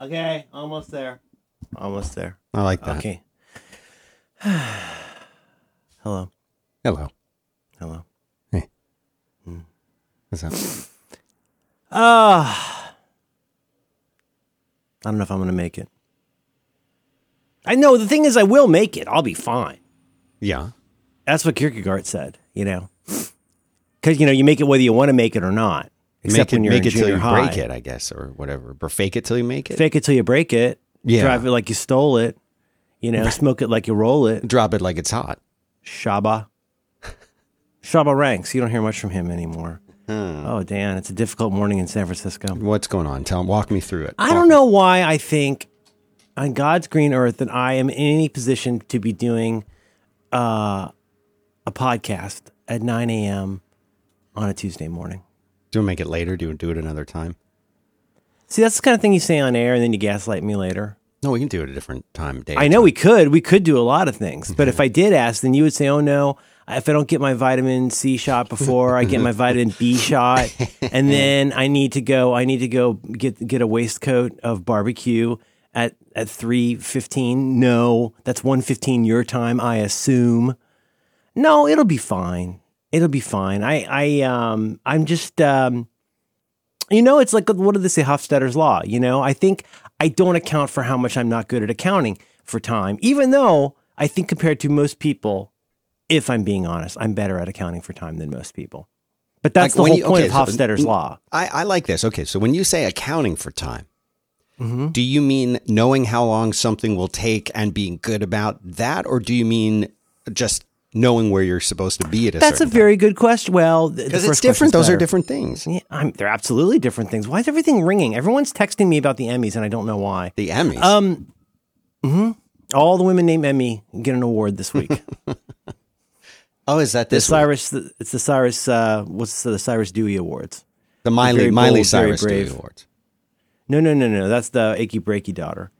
Okay, almost there. Almost there. I like that. Okay. Hello. Hello. Hello. Hey. What's up? Ah. I don't know if I'm going to make it. I know the thing is, I will make it. I'll be fine. Yeah. That's what Kierkegaard said, you know. Because, you know, you make it whether you want to make it or not. Except make it, when you're make it till you high. break it, I guess, or whatever. Or fake it till you make it. Fake it till you break it. Yeah. Drive it like you stole it. You know, smoke it like you roll it. Drop it like it's hot. Shabba. Shabba Ranks. You don't hear much from him anymore. Oh, Dan, it's a difficult morning in San Francisco. What's going on? Tell him. walk me through it. I don't know why I think on God's green earth that I am in any position to be doing uh, a podcast at 9 a.m. on a Tuesday morning. Do you make it later? Do you do it another time? See, that's the kind of thing you say on air and then you gaslight me later. No, we can do it a different time, day. I know we could. We could do a lot of things. But if mm-hmm. I did ask, then you would say, oh no, if I don't get my vitamin C shot before I get my vitamin B shot, and then I need to go, I need to go get get a waistcoat of barbecue at at three fifteen. No, that's one fifteen your time, I assume. No, it'll be fine. It'll be fine. I I um I'm just um you know, it's like what did they say, Hofstadter's law? You know, I think I don't account for how much I'm not good at accounting for time, even though I think compared to most people, if I'm being honest, I'm better at accounting for time than most people. But that's Like, the whole you- point okay, of so- Hofstadter's law. I, I like this. Okay, so when you say accounting for time, Mm-hmm. do you mean knowing how long something will take and being good about that, or do you mean just knowing where you're supposed to be at a That's a certain very good question. Well, because it's different. Those are different things. Yeah, I'm, they're absolutely different things. Why is everything ringing? Everyone's texting me about the Emmys, and I don't know why. The Emmys. Um, Hmm. All the women named Emmy get an award this week. oh, is that the this week? Cyrus, it's the Cyrus. Uh, what's the Cyrus Dewey Awards? the Miley Miley bold, Cyrus. Dewey Awards? No, no, no, no. That's the achy breaky daughter.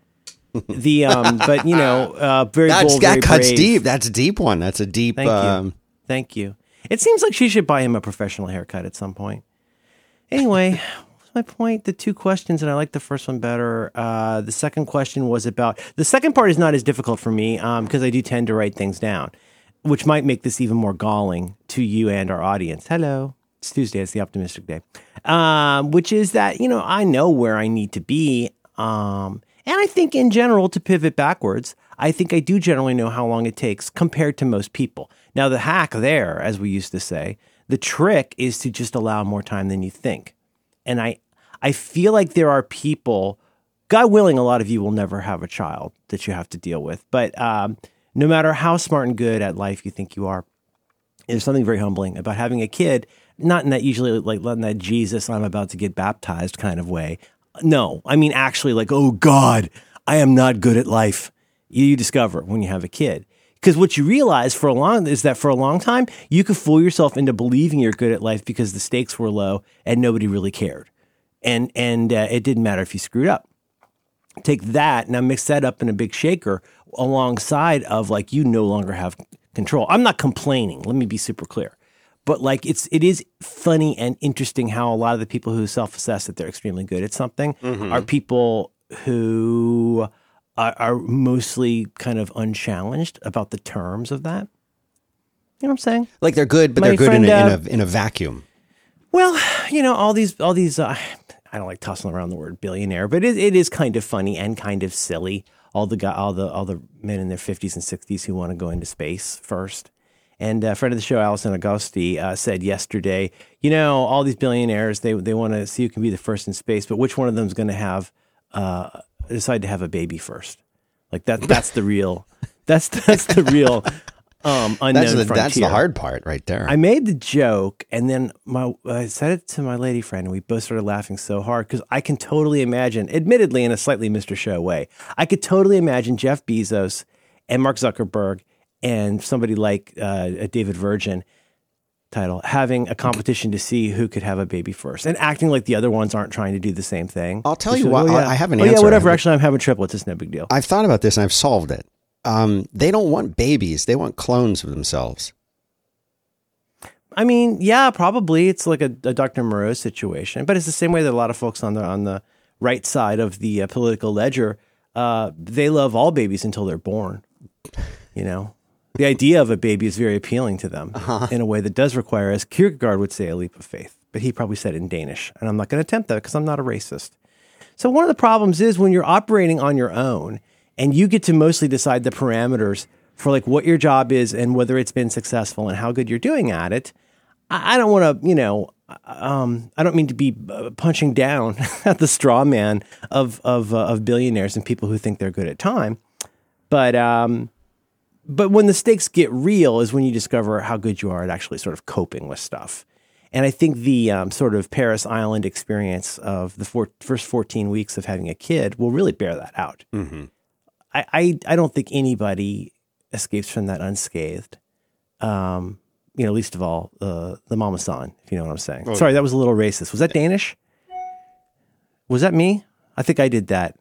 The um, but you know, uh, very That's bold, that very cuts brave. deep. That's a deep one. That's a deep. Thank um, you, thank you. It seems like she should buy him a professional haircut at some point. Anyway, what's my point? The two questions, and I like the first one better. Uh, the second question was about the second part is not as difficult for me because I do tend to write things down, which might make this even more galling to you and our audience. Hello. It's Tuesday. It's the optimistic day. Um, which is that, you know, I know where I need to be. Um, and I think in general, to pivot backwards, I think I do generally know how long it takes compared to most people. Now, the hack there, as we used to say, the trick is to just allow more time than you think. And I, I feel like there are people, God willing, a lot of you will never have a child that you have to deal with. But um, no matter how smart and good at life you think you are, there's something very humbling about having a kid, not in that usually like letting that Jesus, I'm about to get baptized kind of way. No, I mean actually like, oh God, I am not good at life. You, discover when you have a kid. Because what you realize for a long is that for a long time you could fool yourself into believing you're good at life because the stakes were low and nobody really cared, and and uh, it didn't matter if you screwed up take that now mix that up in a big shaker alongside of like you no longer have control. I'm not complaining. Let me be super clear. But like it's it is funny and interesting how a lot of the people who self-assess that they're extremely good at something are people who are, are mostly kind of unchallenged about the terms of that. You know what I'm saying? like they're good, but My they're good in, friend, a, in uh, a in a vacuum. Well, you know, all these, all these, uh, I don't like tossing around the word billionaire, but it, it is kind of funny and kind of silly. All the guy, all the, all the men in their fifties and sixties who want to go into space first. And a friend of the show, Alison Agosti, uh, said yesterday, you know, all these billionaires, they, they want to see who can be the first in space, but which one of them is going to have, uh, decide to have a baby first? Like that, that's the real, that's, that's the real, um, unknown That's the, frontier. that's the hard part right there. I made the joke, and then my I said it to my lady friend, and we both started laughing so hard because I can totally imagine, admittedly in a slightly Mr. Show way, I could totally imagine Jeff Bezos and Mark Zuckerberg and somebody like uh, a David Virgin title having a competition to see who could have a baby first, and acting like the other ones aren't trying to do the same thing. I'll tell you what, oh, I- I have an oh, answer. Yeah, whatever. Actually, I'm having triplets. It's no big deal. I've thought about this and I've solved it. Um, they don't want babies; they want clones of themselves. I mean, yeah, probably it's like a, a Dr. Moreau situation, but it's the same way that a lot of folks on the on the right side of the uh, political ledger, uh, they love all babies until they're born. You know, the idea of a baby is very appealing to them in a way that does require, as Kierkegaard would say, a leap of faith. But he probably said it in Danish, and I'm not going to attempt that because I'm not a racist. So one of the problems is when you're operating on your own and you get to mostly decide the parameters for like what your job is and whether it's been successful and how good you're doing at it. I I don't want to, you know, um, I don't mean to be uh, punching down at the straw man of of uh, of billionaires and people who think they're good at time, but um, but when the stakes get real is when you discover how good you are at actually sort of coping with stuff. And I think the um, sort of Parris Island experience of the four, first 14 weeks of having a kid will really bear that out. I, I, I don't think anybody escapes from that unscathed. Um, you know, least of all uh, the mama san, if you know what I'm saying. Sorry, that was a little racist. Was that Danish? Was that me? I think I did that.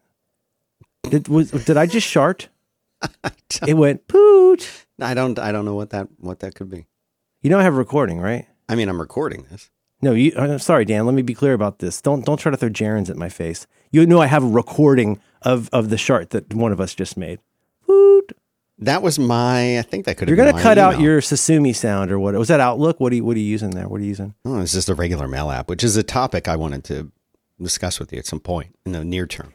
Did, was, did I just shart? It went poot. I don't. I don't know what that what that could be. You know I have a recording, right? I mean, I'm recording this. No, you. I'm sorry, Dan. Let me be clear about this. Don't don't try to throw gerunds at my face. You know I have a recording of of the chart that one of us just made. Poot. That was my. I think that could. You're gonna been cut my out your Sasumi sound or what? Was that Outlook? What are you What are you using there? What are you using? Oh, it's just a regular mail app, which is a topic I wanted to discuss with you at some point in the near term.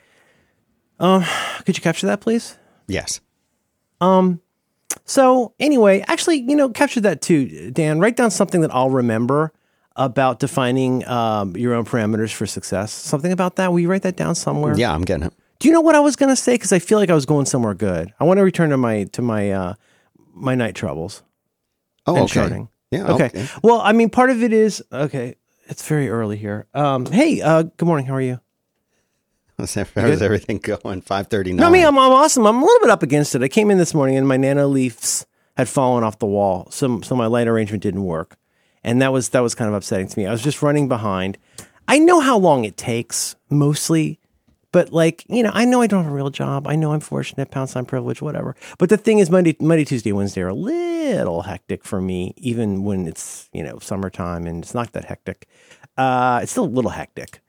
Um, could you capture that, please? Yes. So anyway, actually, you know, capture that too, Dan. Write down something that I'll remember about defining um, your own parameters for success. Something about that. Will you write that down somewhere? Yeah, I'm getting it. Do you know what I was going to say? Because I feel like I was going somewhere good. I want to return to my to my uh, my night troubles Oh, okay. charting. Yeah. Okay. Okay. Well, I mean, part of it is okay. It's very early here. Um, hey, uh, good morning. How are you? How's, ev- everything going? Five thirty nine. No, me, I'm, I'm awesome. I'm a little bit up against it. I came in this morning and my nano leaves had fallen off the wall, so so my light arrangement didn't work, and that was that was kind of upsetting to me. I was just running behind. I know how long it takes mostly, but like you know, I know I don't have a real job. I know I'm fortunate, pound sign privilege, whatever. But the thing is, Monday, Monday, Tuesday, Wednesday are a little hectic for me, even when it's you know summertime and it's not that hectic. Uh, it's still a little hectic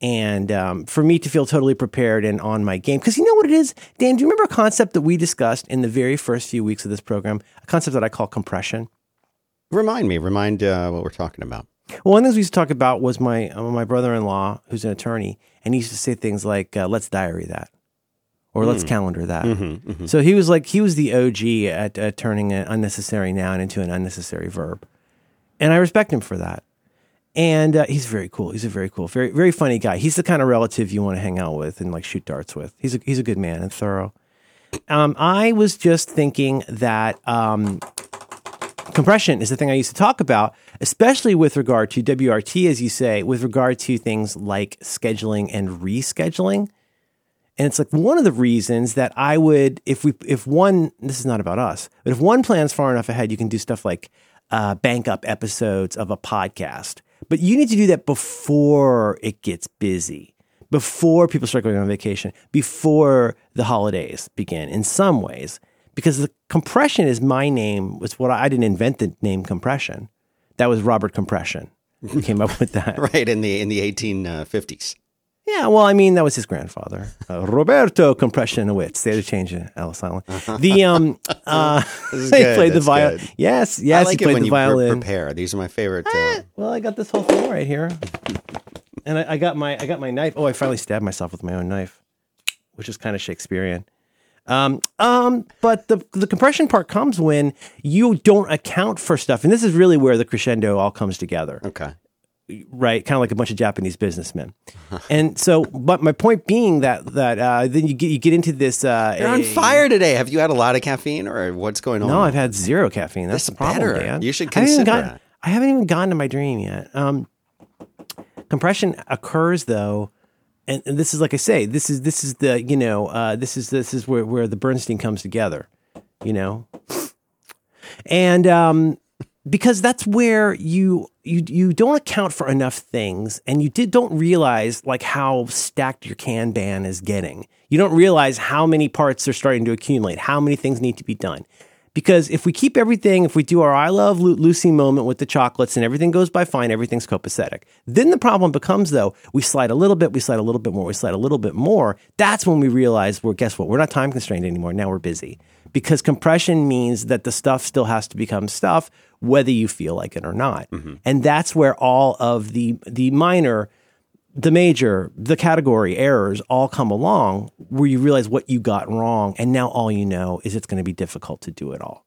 and um, for me to feel totally prepared and on my game. Because you know what it is, Dan? Do you remember a concept that we discussed in the very first few weeks of this program? A concept that I call compression. Remind me. Remind uh, what we're talking about. Well, one of the things we used to talk about was my uh, my brother in law, who's an attorney, and he used to say things like, uh, "Let's diary that." Or let's calendar that. So he was like, he was the OG at, at turning an unnecessary noun into an unnecessary verb. And I respect him for that. And uh, he's very cool. He's a very cool, very very funny guy. He's the kind of relative you want to hang out with and like shoot darts with. He's a he's a good man and thorough. Um, I was just thinking that um, compression is the thing I used to talk about, especially with regard to WRT, as you say, with regard to things like scheduling and rescheduling. And it's like one of the reasons that I would, if we, if one, this is not about us, but if one plans far enough ahead, you can do stuff like uh, bank up episodes of a podcast. But you need to do that before it gets busy, before people start going on vacation, before the holidays begin in some ways. Because the compression is my name, was what I, I didn't invent the name compression. That was Robert Compression who came up with that. Right in the in the eighteen uh, fifties. Yeah, well, I mean, that was his grandfather, uh, Roberto Compressionowitz. They had to change it, Ellis Island. The um, uh, he played the violin. Yes, yes, I like he it played when the pre- violin. prepare. These are my favorite. Uh, well, I got this whole thing right here, and I, I got my I got my knife. Oh, I finally stabbed myself with my own knife, which is kind of Shakespearean. Um, um, but the the compression part comes when you don't account for stuff, and this is really where the crescendo all comes together okay. Right? Kind of like a bunch of Japanese businessmen. and so, but my point being that that uh, then you get you get into this. Uh, You're on fire today. Have you had a lot of caffeine, or what's going on? No, I've had zero caffeine. That's, That's the problem, better. Dan. You should I haven't even consider gotten-. I haven't even gotten to my dream yet. Um, compression occurs though. And, and this is like I say, this is this is the you know uh, this is this is where where the Bernstein comes together, you know, and um, because that's where you you you don't account for enough things and you did don't realize like how stacked your Kanban is getting. You don't realize how many parts are starting to accumulate, how many things need to be done. Because if we keep everything, if we do our I love Lucy moment with the chocolates and everything goes by fine, everything's copacetic. Then the problem becomes though, we slide a little bit, we slide a little bit more, we slide a little bit more. That's when we realize, well, guess what? We're not time constrained anymore. Now we're busy. Because compression means that the stuff still has to become stuff, whether you feel like it or not. And that's where all of the the minor the major, the category errors all come along where you realize what you got wrong. And now all you know is it's going to be difficult to do it all.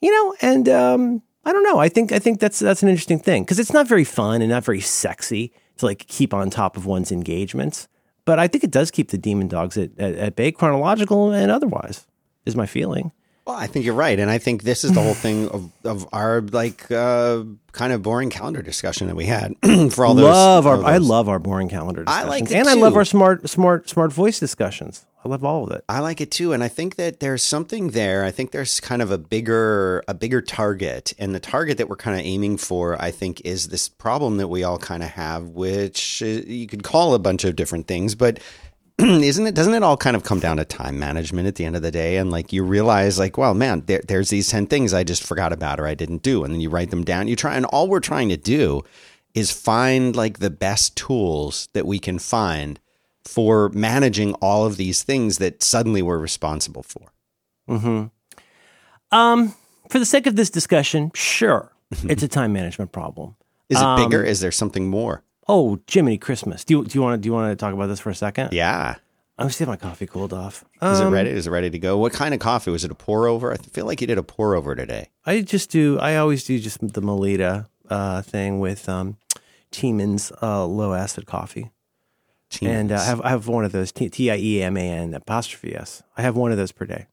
You know, and um, I don't know. I think I think that's that's an interesting thing because it's not very fun and not very sexy to like keep on top of one's engagements. But I think it does keep the demon dogs at, at, at bay, chronological and otherwise, is my feeling. Well, I think you're right, and I think this is the whole thing of, of our like uh, kind of boring calendar discussion that we had for all those. love our all I love our boring calendar I discussions, like it and I love our smart smart smart voice discussions. I love all of it. I like it too, and I think that there's something there. I think there's kind of a bigger a bigger target, and the target that we're kind of aiming for, I think, is this problem that we all kind of have, which uh, you could call a bunch of different things, but isn't it? Doesn't it all kind of come down to time management at the end of the day? And like you realize, like, well, man, there, there's these ten things I just forgot about or I didn't do, and then you write them down. You try, and all we're trying to do is find like the best tools that we can find for managing all of these things that suddenly we're responsible for. Hmm. Um, for the sake of this discussion, sure, it's a time management problem. Is it Um, bigger? Is there something more? Oh, Jiminy Christmas. Do you do you want to do you want to talk about this for a second? Yeah. I'm if my coffee cooled off. Is Um, it ready? Is it ready to go? What kind of coffee? Was it a pour over? I feel like you did a pour over today. I just do. I always do just the Melitta uh, thing with um, Tieman's uh, low acid coffee, and uh, I have I have one of those T I E M A N apostrophe S. I have one of those per day.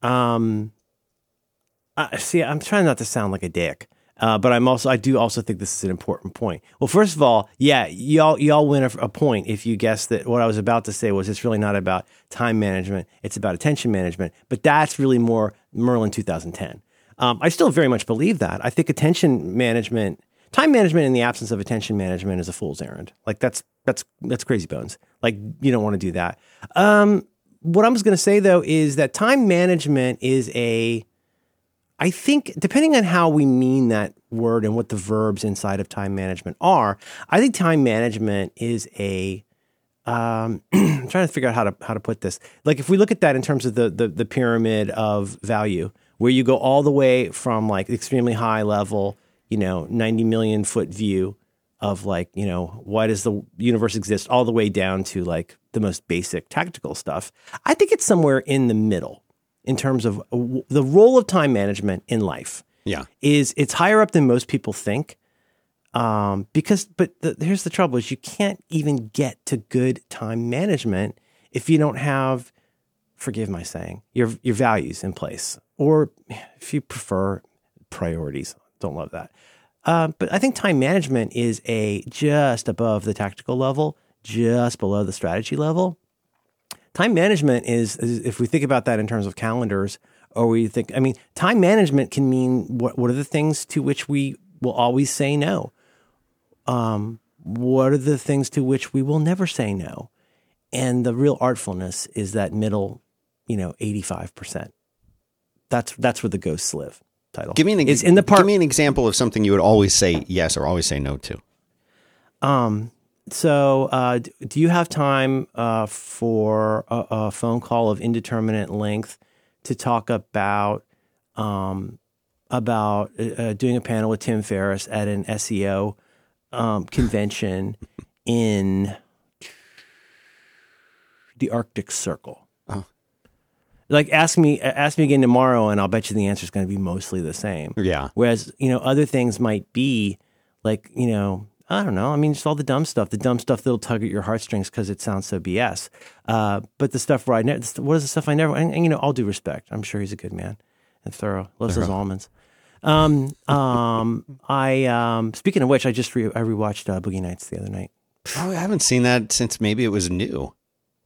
Um, I, see, I'm trying not to sound like a dick, uh, but I'm also I do also think this is an important point. Well, first of all, yeah, y'all y'all win a, a point if you guess that what I was about to say was it's really not about time management; it's about attention management. But that's really more Merlin 2010. Um, I still very much believe that. I think attention management, time management in the absence of attention management is a fool's errand. Like that's that's that's crazy bones. Like you don't want to do that. Um, what I was going to say though is that time management is a I think depending on how we mean that word and what the verbs inside of time management are, I think time management is a um, I'm trying to figure out how to how to put this. Like if we look at that in terms of the, the the pyramid of value, where you go all the way from like extremely high level, you know, 90 million foot view of like, you know, why does the universe exist, all the way down to like the most basic tactical stuff. I think it's somewhere in the middle in terms of uh, w- the role of time management in life Yeah. is it's higher up than most people think. Um, because, but the, here's the trouble: is you can't even get to good time management if you don't have, forgive my saying, your your values in place, or if you prefer priorities. Don't love that. Uh, but I think time management is a just above the tactical level, just below the strategy level time management is, is if we think about that in terms of calendars or we think i mean time management can mean what, what are the things to which we will always say no? Um, what are the things to which we will never say no? And the real artfulness is that middle you know 85% that's that's where the ghosts live title. Give me an ex- in the part Give me an example of something you would always say yes or always say no to. Um, so, uh, do you have time uh, for a, a phone call of indeterminate length to talk about um, about uh, uh, doing a panel with Tim Ferriss at an SEO um, convention in the Arctic Circle? Oh. Like, ask me ask me again tomorrow, and I'll bet you the answer is going to be mostly the same. Yeah. Whereas, you know, other things might be like, you know, I don't know. I mean, just all the dumb stuff, the dumb stuff that'll tug at your heartstrings because it sounds so BS. Uh, but the stuff where I never, what is the stuff I never, and, and, you know, all due respect, I'm sure he's a good man and thorough, loves his almonds. Um, um, I, um, speaking of which, I just re- I rewatched uh, Boogie Nights the other night. Oh, I haven't seen that since maybe it was new.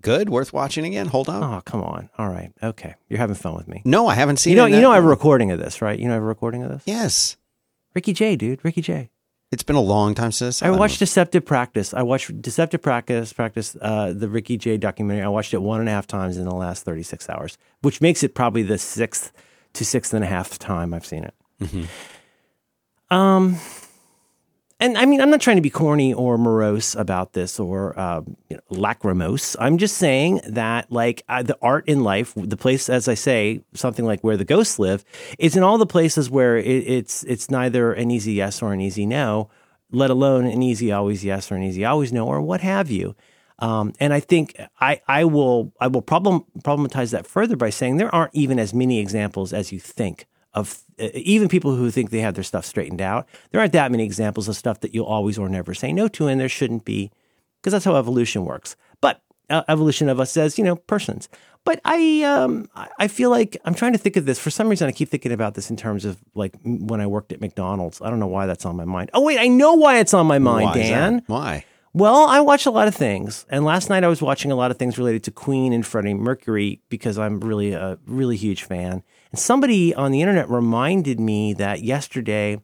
Good, worth watching again. Hold on. Oh, come on. All right. Okay. You're having fun with me. No, I haven't seen You know, it. you know, I have a recording of this, right? You know, I have a recording of this. Yes, Ricky Jay, dude. Ricky J. it's been a long time since I I watched Deceptive Practice. I watched Deceptive Practice, practice uh, the Ricky Jay documentary. I watched it one and a half times in the last 36 hours, which makes it probably the sixth to sixth and a half time I've seen it. Um, and I mean, I'm not trying to be corny or morose about this or uh, you know, lachrymose. I'm just saying that, like, uh, the art in life, the place, as I say, something like where the ghosts live, is in all the places where it, it's it's neither an easy yes or an easy no, let alone an easy always yes or an easy always no or what have you. Um, and I think I, I will I will problem problematize that further by saying there aren't even as many examples as you think of uh, even people who think they have their stuff straightened out. There aren't that many examples of stuff that you'll always or never say no to, and there shouldn't be because that's how evolution works. But uh, evolution of us as you know persons. But I um I feel like I'm trying to think of this for some reason. I keep thinking about this in terms of like when I worked at McDonald's. I don't know why that's on my mind. Oh wait, I know why it's on my mind, Why? Dan. Why? Well, I watch a lot of things, and last night I was watching a lot of things related to Queen and Freddie Mercury because I'm really a really huge fan. And somebody on the internet reminded me that yesterday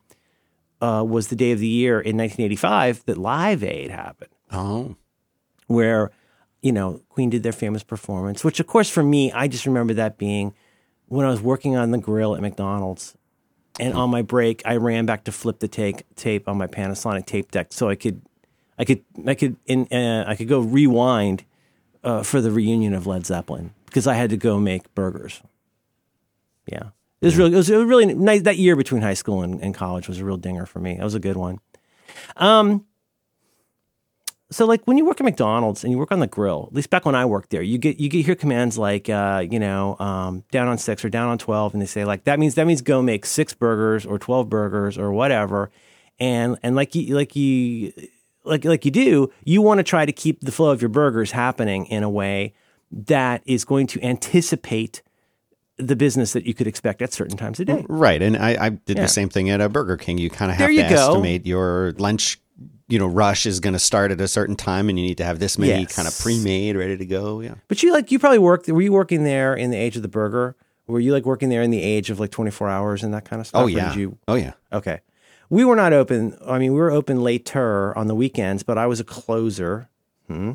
uh, was the day of the year in 1985 that Live Aid happened, Oh, where you know Queen did their famous performance. Which, of course, for me, I just remember that being when I was working on the grill at McDonald's. And on my break, I ran back to flip the take, tape on my Panasonic tape deck so I could I could I could in uh, I could go rewind uh, for the reunion of Led Zeppelin because I had to go make burgers. Yeah, it was really it was, it was really nice. That year between high school and, and college was a real dinger for me. That was a good one. Um, so like when you work at McDonald's and you work on the grill, at least back when I worked there, you get you get hear commands like uh, you know um, down on six or down on twelve, and they say like that means that means go make six burgers or twelve burgers or whatever, and and like you like you like like you do, you want to try to keep the flow of your burgers happening in a way that is going to anticipate the business that you could expect at certain times a day. right. And I, I did Yeah. the same thing at a Burger King. You kind of have to go. estimate your lunch. You know, rush is going to start at a certain time, and you need to have this many Yes. kind of pre-made, ready to go. Yeah. But you like you probably worked. Were you working there in the age of the burger? Were you like working there in the age of like twenty four hours and that kind of stuff? Oh yeah. Did you Oh yeah. Okay. We were not open. I mean, we were open later on the weekends, but I was a closer. Hmm.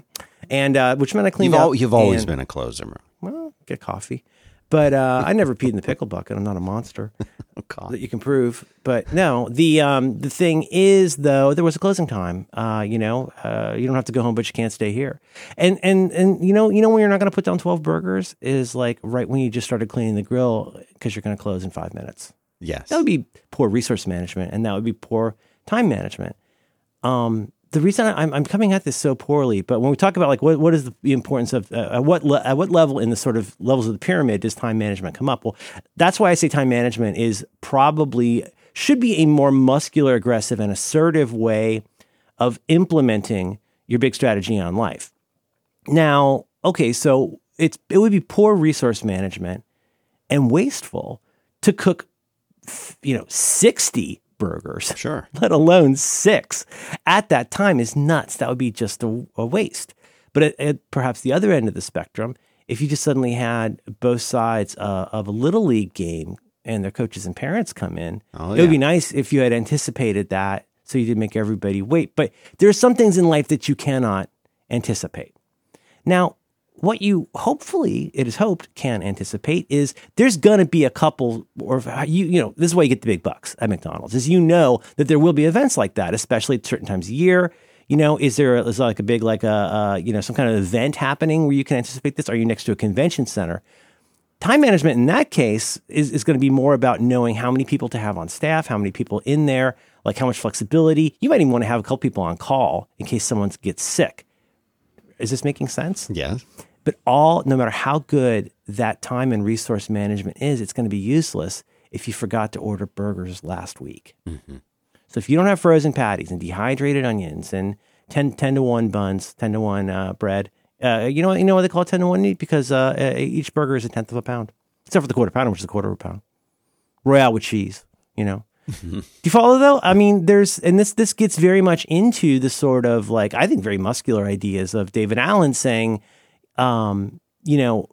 And uh, which meant I cleaned You've, up. al- you've always and- been a closer. Well, get coffee. But uh, I never peed in the pickle bucket. I'm not a monster Oh God. that you can prove. But no, the um, the thing is though, there was a closing time. Uh, you know, uh, you don't have to go home, but you can't stay here. And and and you know, you know when you're not going to put down 12 burgers is like right when you just started cleaning the grill because you're going to close in five minutes. Yes. That would be poor resource management, and that would be poor time management. Um, the reason I'm, I'm coming at this so poorly, but when we talk about like what, what is the importance of uh, at what le- at what level in the sort of levels of the pyramid does time management come up? Well, that's why I say time management is probably should be a more muscular, aggressive, and assertive way of implementing your big strategy on life. Now, okay, so it's it would be poor resource management and wasteful to cook, you know, sixty burgers Sure. let alone six at that time is nuts. That would be just a, a waste. But at, at perhaps the other end of the spectrum, if you just suddenly had both sides uh, of a little league game and their coaches and parents come in, Oh, it would be nice if you had anticipated that so you didn't make everybody wait. But there are some things in life that you cannot anticipate. Now, what you hopefully it is hoped can anticipate is there's going to be a couple or you you know this is why you get the big bucks at McDonald's is you know that there will be events like that especially at certain times of year you know is there is there like a big like a uh, you know some kind of event happening where you can anticipate this are you next to a convention center time management in that case is, is going to be more about knowing how many people to have on staff, how many people in there, like how much flexibility. You might even want to have a couple people on call in case someone gets sick. Is this making sense? Yes. But all, no matter how good that time and resource management is, it's going to be useless if you forgot to order burgers last week. So if you don't have frozen patties and dehydrated onions and 10, 10 to 1 buns, 10 to 1 uh, bread, uh, you know what, you know why they call it 10 to 1 meat? Because uh, uh, each burger is a tenth of a pound, except for the quarter pounder, which is a quarter of a pound. Royale with cheese, you know. Do you follow though? I mean, there's and this this gets very much into the sort of like I think very muscular ideas of David Allen saying, um, you know,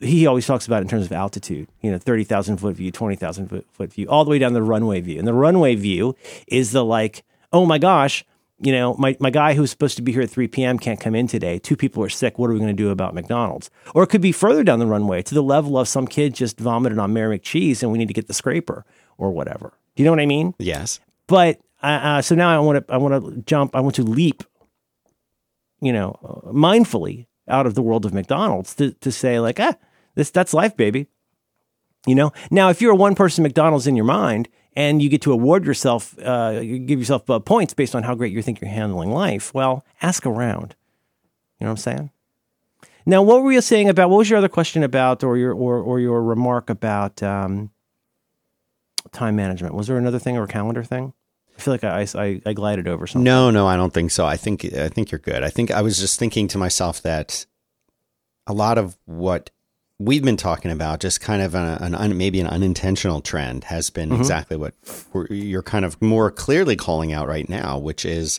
he always talks about in terms of altitude, you know, 30,000 foot view, 20,000 foot, foot view, all the way down the runway view. And the runway view is the like, oh my gosh, you know, my, my guy who's supposed to be here at 3 p.m. can't come in today. Two people are sick. What are we going to do about McDonald's? Or it could be further down the runway to the level of some kid just vomited on Mayor McCheese and we need to get the scraper or whatever. Do you know what I mean? Yes. But uh, uh, so now I want to I want to jump. I want to leap, you know, uh, mindfully out of the world of McDonald's to to say like, ah, this that's life, baby. You know. Now, if you're a one person McDonald's in your mind and you get to award yourself, uh, you give yourself uh, points based on how great you think you're handling life. Well, ask around. You know what I'm saying? Now, what were you saying about? What was your other question about, or your or or your remark about um, time management? Was there another thing or a calendar thing? I feel like I, I, I glided over something. No, no, I don't think so. I think I think you're good. I think I was just thinking to myself that a lot of what we've been talking about, just kind of an, an maybe an unintentional trend, has been mm-hmm. exactly what you're kind of more clearly calling out right now, which is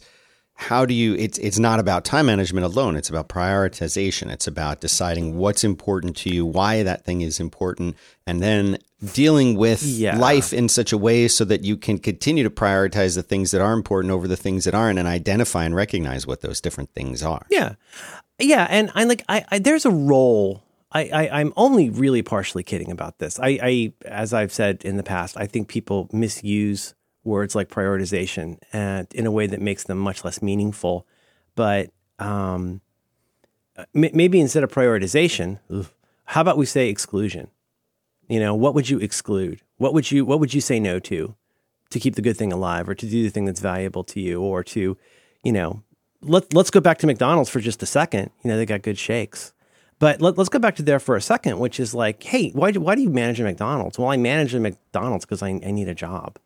how do you it's it's not about time management alone. It's about prioritization. It's about deciding what's important to you why that thing is important and then dealing with yeah. life in such a way so that you can continue to prioritize the things that are important over the things that aren't and identify and recognize what those different things are. Yeah. Yeah and i like i, I there's a role. I, I i'm only really partially kidding about this. I i as i've said in the past i think people misuse words like prioritization and in a way that makes them much less meaningful. But um, m- maybe instead of prioritization, how about we say exclusion? You know, what would you exclude? What would you what would you say no to to keep the good thing alive or to do the thing that's valuable to you or to, you know, let let's go back to McDonald's for just a second. You know, they got good shakes. But let, us go back to there for a second, which is like, hey, why, do, why do you manage a McDonald's? Well, I manage a McDonald's because I, I need a job.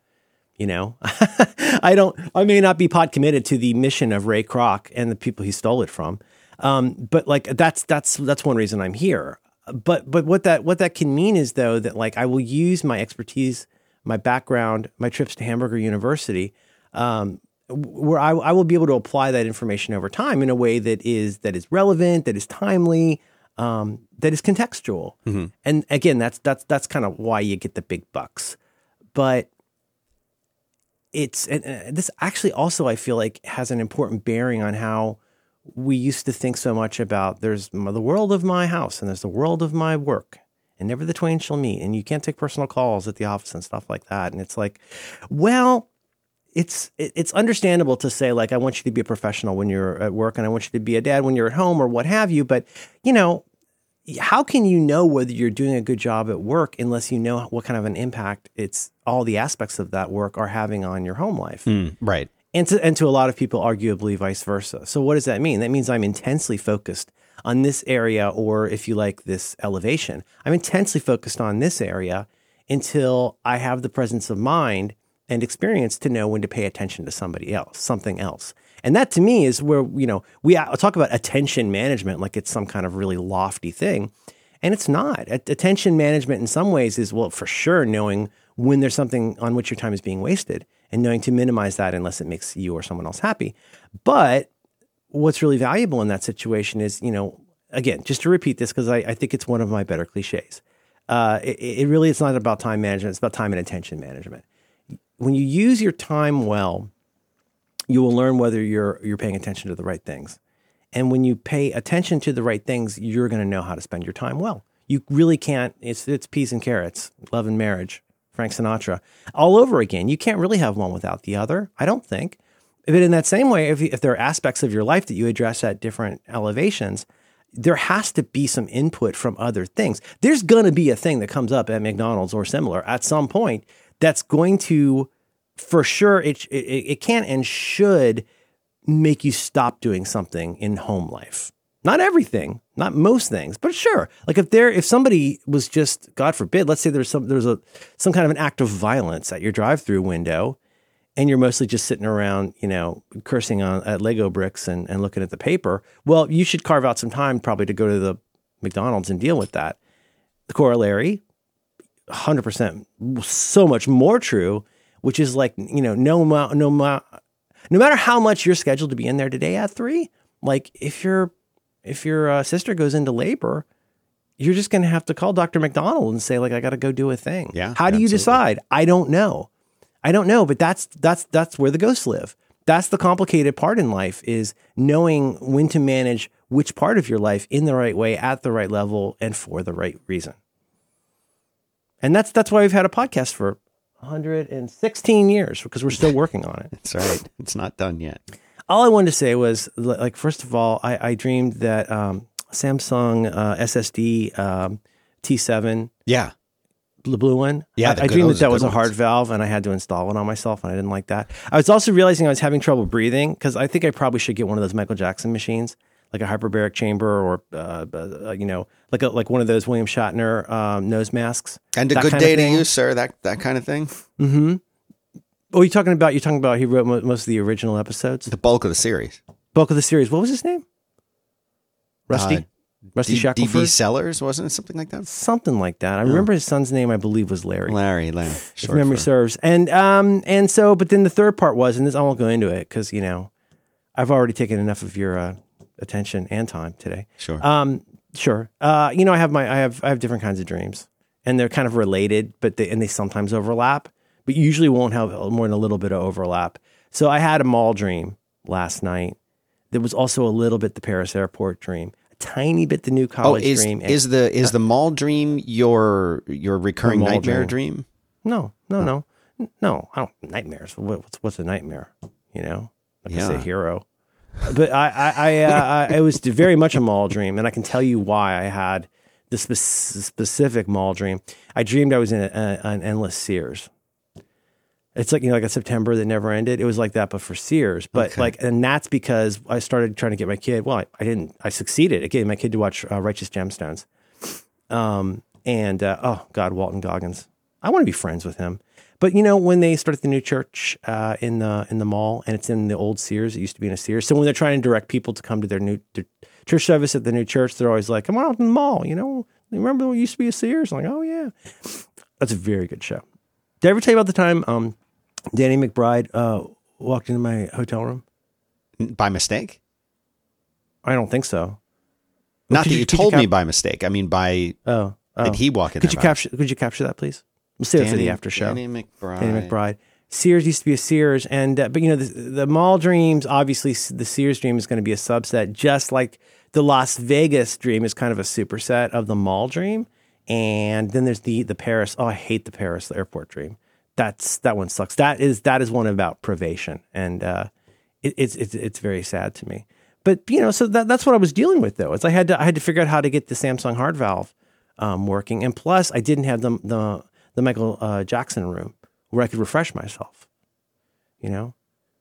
You know, I don't. I may not be pot committed to the mission of Ray Kroc and the people he stole it from, um, but like that's that's that's one reason I'm here. But but what that what that can mean is though that like I will use my expertise, my background, my trips to Hamburger University, um, where I, I will be able to apply that information over time in a way that is that is relevant, that is timely, um, that is contextual. Mm-hmm. And again, that's that's that's kind of why you get the big bucks. But it's and, uh, this actually also I feel like has an important bearing on how we used to think so much about there's the world of my house and there's the world of my work and never the twain shall meet. And you can't take personal calls at the office and stuff like that. And it's like well it's it's understandable to say like I want you to be a professional when you're at work and I want you to be a dad when you're at home or what have you. But you know how can you know whether you're doing a good job at work unless you know what kind of an impact it's all the aspects of that work are having on your home life? Mm, right. And to, and to a lot of people, arguably vice versa. So, what does that mean? That means I'm intensely focused on this area, or if you like, this elevation. I'm intensely focused on this area until I have the presence of mind and experience to know when to pay attention to somebody else, something else. And that to me is where, you know, we talk about attention management like it's some kind of really lofty thing. And it's not. Attention management in some ways is, well, for sure, knowing when there's something on which your time is being wasted and knowing to minimize that unless it makes you or someone else happy. But what's really valuable in that situation is, you know, again, just to repeat this, because I, I, think it's one of my better cliches. Uh, it, it really is not about time management, it's about time and attention management. When you use your time well, you will learn whether you're you're paying attention to the right things. And when you pay attention to the right things, you're going to know how to spend your time well. You really can't. It's it's peas and carrots, love and marriage, Frank Sinatra, all over again. You can't really have one without the other. I don't think. But in that same way, if, if there are aspects of your life that you address at different elevations, there has to be some input from other things. There's going to be a thing that comes up at McDonald's or similar at some point that's going to for sure it, it, it can and should make you stop doing something in home life. Not everything, not most things, but sure. Like if there, if somebody was just, God forbid, let's say there's some, there's a, some kind of an act of violence at your drive-through window, and you're mostly just sitting around, you know, cursing on at Lego bricks and, and looking at the paper. Well, you should carve out some time probably to go to the McDonald's and deal with that. The corollary, 100% so much more true which is like you know no no no matter how much you're scheduled to be in there today at three, like if your if your uh, sister goes into labor, you're just going to have to call Dr. McDonald and say like I got to go do a thing. Yeah. How do absolutely. you decide? I don't know. I don't know, but that's that's that's where the ghosts live. That's the complicated part in life is knowing when to manage which part of your life in the right way, at the right level, and for the right reason. And that's that's why we've had a podcast for 116 years because we're still working on it. That's right. It's not done yet. All I wanted to say was, like, first of all, I, I dreamed that um, Samsung uh, SSD um, T7 Yeah. the blue one. Yeah, I, I dreamed that that was a hard ones. valve, and I had to install it on myself, and I didn't like that. I was also realizing I was having trouble breathing because I think I probably should get one of those Michael Jackson machines, like a hyperbaric chamber, or uh, uh, you know, like a, like one of those William Shatner um, nose masks. And a good day to you, sir. That that kind of thing. Oh, you're talking about you're talking about he wrote mo- most of the original episodes, The bulk of the series. bulk of the series. What was his name? Rusty, Uh, Rusty D- Shackelford, DB Sellers, wasn't it something like that? something like that. I remember his son's name. I believe was Larry. Larry, Larry. if memory for- serves. And um and so, but then the third part was, and this I won't go into it because you know I've already taken enough of your uh, attention and time today. Sure. Um, sure. Uh, you know, I have my I have I have different kinds of dreams, and they're kind of related, but they and they sometimes overlap, but usually won't have more than a little bit of overlap. So I had a mall dream last night. There was also a little bit the Paris airport dream, a tiny bit the new oh, college is dream. is the is the mall dream your your recurring nightmare dream. dream? No, no, no, no. I don't nightmares. What, what's what's a nightmare? You know, like I say, hero. But I, I, I, uh, I, it was very much a mall dream, and I can tell you why I had the spe- specific mall dream. I dreamed I was in a, a, an endless Sears. It's like you know, like a September that never ended. It was like that, but for Sears. But Okay. like, and that's because I started trying to get my kid. Well, I, I didn't. I succeeded I gave my kid to watch uh, Righteous Gemstones. Um, and uh, oh God, Walton Goggins. I want to be friends with him. But you know, when they started the new church uh, in the in the mall, and it's in the old Sears, it used to be in a Sears. So when they're trying to direct people to come to their new their church service at the new church, they're always like, "Come on out to the mall." You know, remember when it used to be a Sears? I'm like, oh yeah, that's a very good show. Did I ever tell you about the time um, Danny McBride uh, walked into my hotel room? By mistake? I don't think so. Not could that you- you, could you told cap- me by mistake. I mean by Oh, oh. did he walk in Could you capture? Could you capture that, please? We'll save it for the after show. Danny McBride. Danny McBride. Sears used to be a Sears, and uh, but you know the, the mall dreams. Obviously, the Sears dream is going to be a subset, just like the Las Vegas dream is kind of a superset of the mall dream. And then there's the the Paris. Oh, I hate the Paris the airport dream. That's that one sucks. That is that is one about privation, and uh, it, it's it's it's very sad to me. But you know, so that, that's what I was dealing with though. Is I had to I had to figure out how to get the Samsung hard valve um, working, and plus I didn't have the the the Michael uh, Jackson room where I could refresh myself. You know,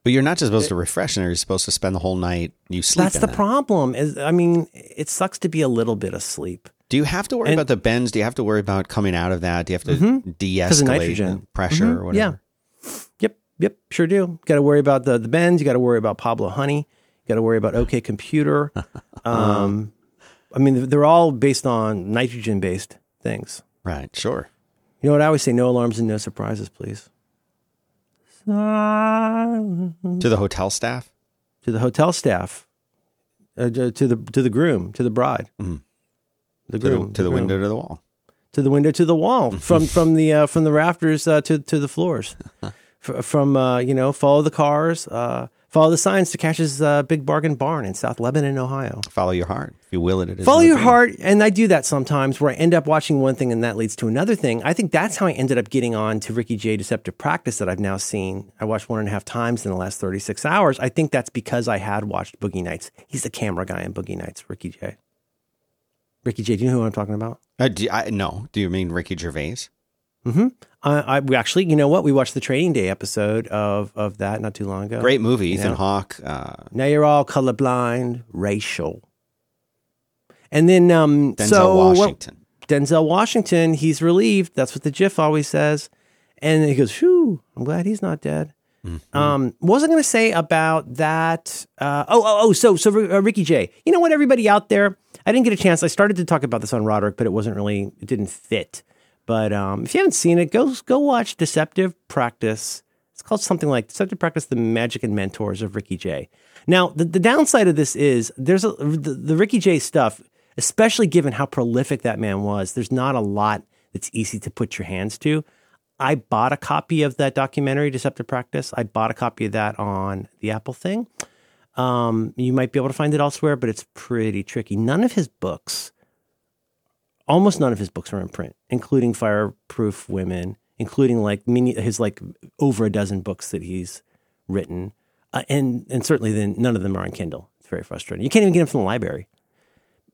But you're not just supposed to refresh and. You're supposed to spend the whole night. You sleep. that's the it. problem. Is I mean, it sucks to be a little bit asleep. Do you have to worry And- about the bends? Do you have to worry about coming out of that? Do you have to Mm-hmm. de-escalate pressure Mhm. or whatever? Yeah. Yep, yep, sure do. Got to worry about the the bends. You got to worry about Pablo Honey. You got to worry about OK Computer. Um, I mean, they're all based on nitrogen based things. Right. Sure. You know what I always say? No alarms and no surprises, please. To the hotel staff. To the hotel staff, uh, to the to the groom, to the bride, the Mm-hmm. To groom, the, to the groom. window to the wall. to the window, to the wall, from from the uh, from the rafters uh, to to the floors, F- from uh, you know follow the cars, uh, follow the signs to Cash's uh, Big Bargain Barn in South Lebanon, Ohio. Follow your heart. If you will it, it is. Follow your heart, and I do that sometimes where I end up watching one thing and that leads to another thing. I think that's how I ended up getting on to Ricky Jay. Deceptive Practice that I've now seen. I watched one and a half times in the last 36 hours. I think that's because I had watched Boogie Nights. He's the camera guy in Boogie Nights, Ricky Jay. Ricky Jay. Do you know who I'm talking about? Uh, do, I, no. Do you mean Ricky Gervais? Uh, I we actually, you know what? We watched the Training Day episode of of that not too long ago. Great movie. Ethan Yeah. Hawke. Uh, Now you're all colorblind, racial, and then um, Denzel so Washington. Denzel Washington, he's relieved. That's what the GIF always says. And he goes, "Phew, I'm glad he's not dead." Mm-hmm. Um, what was I going to say about that? Uh, oh, oh, oh. So, so uh, Ricky Jay. You know what, everybody out there? I didn't get a chance. I started to talk about this on Roderick, but it wasn't really. It didn't fit. But um, if you haven't seen it, go go watch Deceptive Practice. It's called something like Deceptive Practice: The Magic and Mentors of Ricky Jay. Now, the, the downside of this is there's a the, the Ricky Jay stuff, especially given how prolific that man was. There's not a lot that's easy to put your hands to. I bought a copy of that documentary, Deceptive Practice. I bought a copy of that on the Apple thing. Um, you might be able to find it elsewhere, but it's pretty tricky. None of his books, almost none of his books are in print, including Fireproof Women, including like many his like over a dozen books that he's written, uh, and and certainly then none of them are on Kindle. It's very frustrating. You can't even get them from the library.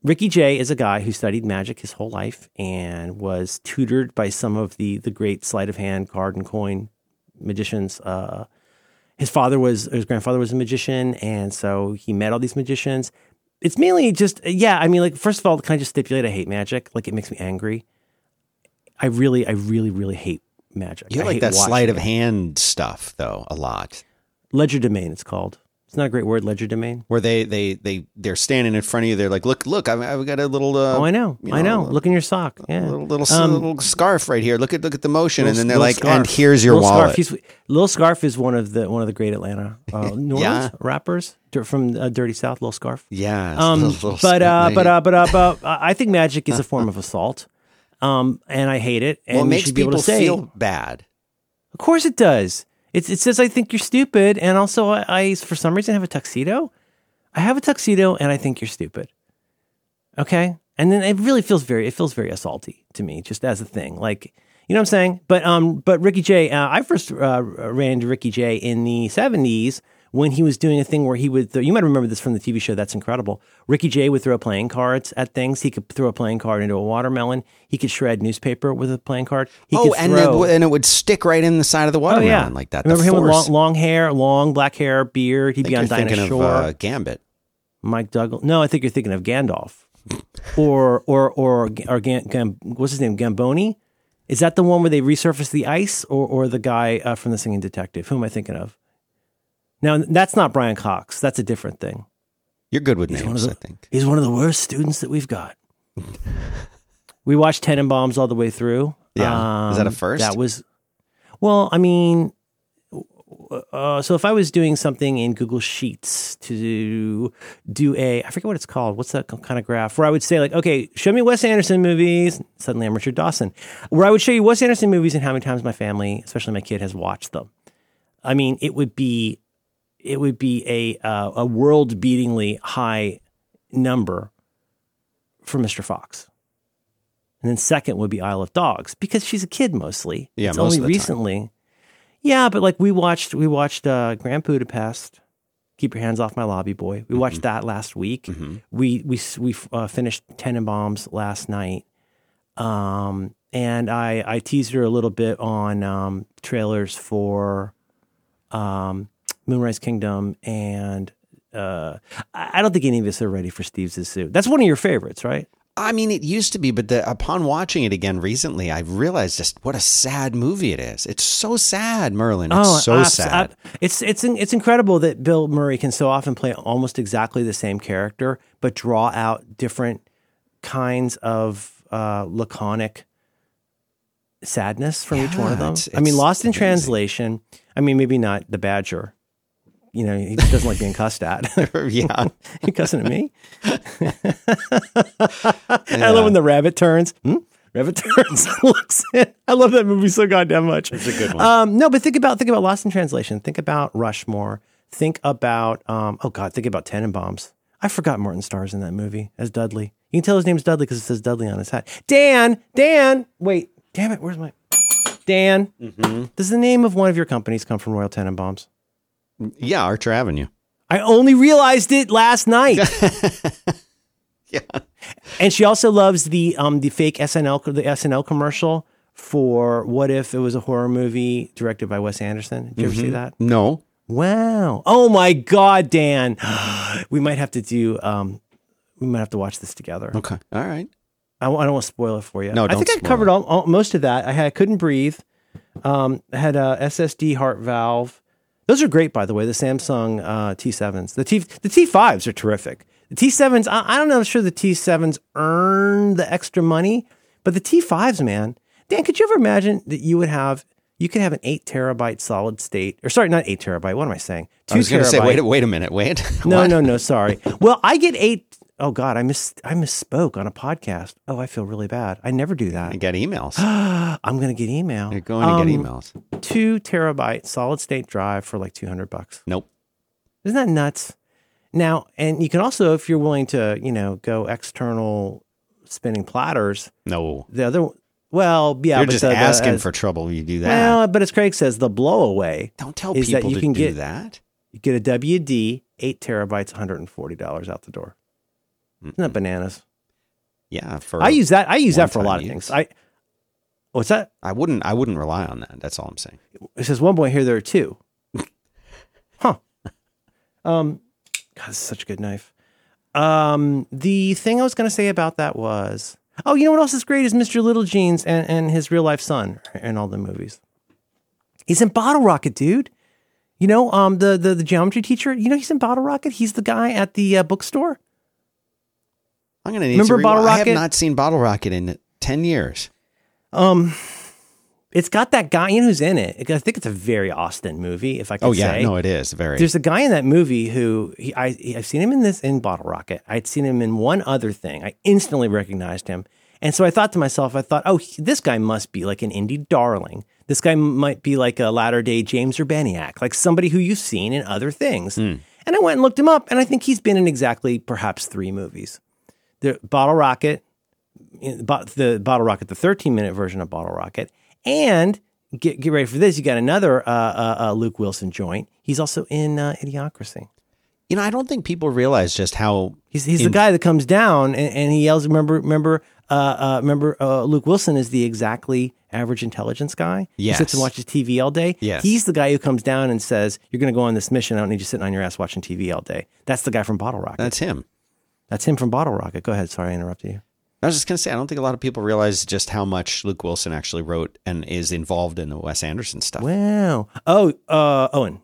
Ricky Jay is a guy who studied magic his whole life and was tutored by some of the the great sleight of hand, card and coin magicians. Uh, his father was his grandfather was a magician, and so he met all these magicians. It's mainly just yeah. I mean, like first of all, can I just stipulate I hate magic? Like it makes me angry. I really, I really, really hate magic. You I like hate that sleight of it. hand stuff though a lot. legerdemain. It's called. It's not a great word, legerdemain. Where they they they they're standing in front of you. They're like, look, look, I've, I've got a little. Uh, Oh, I know, you I know. know, Look in your sock. Yeah, little little, Um, little scarf right here. Look at look at the motion, and then they're like, scarf. and here's your Lil wallet. Scarf, Lil Scarf is one of the one of the great Atlanta uh, New Orleans Yeah. rappers from uh, Dirty South. Lil Scarf. yeah, Um, little- little but uh, but uh, but uh, but uh, I think magic is a form of assault, um, and I hate it. And well, it makes should be able people to say, feel bad. of course it does. It's, it says I think you're stupid, and also I, I for some reason have a tuxedo. I have a tuxedo, and I think you're stupid. Okay, and then it really feels very it feels very assaulty to me, just as a thing. Like you know what I'm saying? But um, but Ricky Jay, uh, I first uh, ran into Ricky Jay in the '70s when he was doing a thing where he would. you might remember this from the TV show. That's incredible. Ricky Jay would throw playing cards at things. He could throw a playing card into a watermelon. He could shred newspaper with a playing card. He oh, and throw, it, and it would stick right in the side of the Oh watermelon yeah, like that. Remember him with long, long hair, long black hair, beard. He'd be on Dinah thinking Shore. of uh, Gambit. Mike Douglas. No, I think you're thinking of Gandalf, or or or or Gam, Gam, what's his name? Gamboni. Is that the one where they resurface the ice, or or the guy uh, from the Singing Detective? Who am I thinking of? Now that's not Brian Cox. That's a different thing. You're good with of names, the- I think. He's one of the worst students that we've got. we watched Tenenbaums all the way through. Yeah. Is that a Um, first? That was, well, I mean, uh, so if I was doing something in Google Sheets to do a, I forget what it's called. What's that kind of graph where I would say like, okay, show me Wes Anderson movies. Suddenly I'm Richard Dawson. Where I would show you Wes Anderson movies and how many times my family, especially my kid, has watched them. I mean, it would be, it would be a uh, a world beatingly high number for Mr. Fox. And then second would be Isle of Dogs because she's a kid mostly. Yeah, it's most only the time. recently. Yeah, but like we watched we watched uh, Grand Budapest. Keep your hands off my lobby, boy. We Mm-hmm. watched that last week. We we we uh, finished Tenenbaums last night. Um, and I I teased her a little bit on um, trailers for um, Moonrise Kingdom and uh, I I don't think any of us are ready for Steve Zissou. That's one of your favorites, right? I mean, it used to be, but the, upon watching it again recently, I realized just what a sad movie it is. It's so sad, Merlin. It's so abs- sad. ab- it's it's it's incredible that Bill Murray can so often play almost exactly the same character, but draw out different kinds of uh, laconic sadness from each one of them. it's- I mean, Lost in amazing. Translation. I mean, maybe not the Badger. You know, he doesn't like being cussed at. yeah. you cussing at me? I love when the rabbit turns. Hmm? Rabbit turns, looks in. I love that movie so goddamn much. It's a good one. Um, no, but think about think about Lost in Translation. Think about Rushmore. Think about um, oh god, think about Tenenbaums. I forgot Martin stars in that movie as Dudley. You can tell his name's Dudley because it says Dudley on his hat. Dan, Dan, wait, damn it, where's my Dan? Mm-hmm. Does the name of one of your companies come from Royal Tenenbaums? Yeah, Archer Avenue. I only realized it last night. Yeah. And she also loves the um the fake SNL the SNL commercial for what if it was a horror movie directed by Wes Anderson. Did you ever Mm-hmm. see that? No. Wow. Oh my god, Dan. we might have to do um we might have to watch this together. Okay. All right. I, I don't want to spoil it for you. No, I think I covered all, all most of that. I had I couldn't breathe. Um, I had a SSD heart valve. Those are great, by the way. The Samsung uh, T7s. The T the T5s are terrific. The T7s. I, I don't know. I'm sure the T7s earn the extra money, but the T5s, man. Dan, could you ever imagine that you would have you could have an eight terabyte solid state, or sorry, not eight terabyte. What am I saying? Two I was going to say, wait, wait a minute. Wait. No, no, no. Sorry. Well, I get eight. Oh God, I miss I misspoke on a podcast. Oh, I feel really bad. I never do that. I get emails. I'm gonna get email. You're going to get Um, emails. Two terabyte solid state drive for like two hundred bucks. Nope. Isn't that nuts? Now, and you can also, if you're willing to, you know, go external spinning platters. No. The other, well, yeah, You're but just the- the- asking as- for trouble. when You do that. Well, but as Craig says, the blowaway, Don't tell is that people you to can do get- that. you get a WD eight terabytes, one hundred and forty dollars out the door. Isn't that bananas? Yeah. For I use that. I use that for a lot of use. things. I what's that? I wouldn't. I wouldn't rely on that. That's all I'm saying. It says one point here. There are two. huh. Um. God, this is such a good knife. Um. The thing I was going to say about that was, oh, you know what else is great is Mr. Littlejeans and and his real life son and all the movies. He's in Bottle Rocket, dude. You know, um, the the the geometry teacher. You know, he's in Bottle Rocket. He's the guy at the uh, bookstore. I'm gonna need Remember to Bottle I have not seen Bottle Rocket in ten years. Um, it's got that guy. You know who's in it? I think it's a very Austin movie. If I could Oh yeah, say. no, it is very. There's a guy in that movie who he, I I've seen him in this in Bottle Rocket. I'd seen him in one other thing. I instantly recognized him, and so I thought to myself, I thought, oh, he- this guy must be like an indie darling. This guy might be like a latter day James Urbaniak, like somebody who you've seen in other things. And I went and looked him up, and I think he's been in exactly perhaps three movies: the Bottle Rocket, the Bottle Rocket, the 13 minute version of Bottle Rocket, and get get ready for this. You got another uh, uh, uh, Luke Wilson joint. He's also in uh, Idiocracy. you know, I don't think people realize just how. He's he's the guy that comes down and, and he yells. Remember, remember, uh, uh, remember. Uh, Luke Wilson is the exactly average intelligence guy. Yes. He sits and watches TV all day. Yes. He's the guy who comes down and says, "You're going to go on this mission. I don't need you sitting on your ass watching TV all day." That's the guy from Bottle Rocket. That's him. That's him from Bottle Rocket. Go ahead. Sorry, I interrupted you. I was just gonna say, I don't think a lot of people realize just how much Luke Wilson actually wrote and is involved in the Wes Anderson stuff. Wow. Oh, uh, Owen.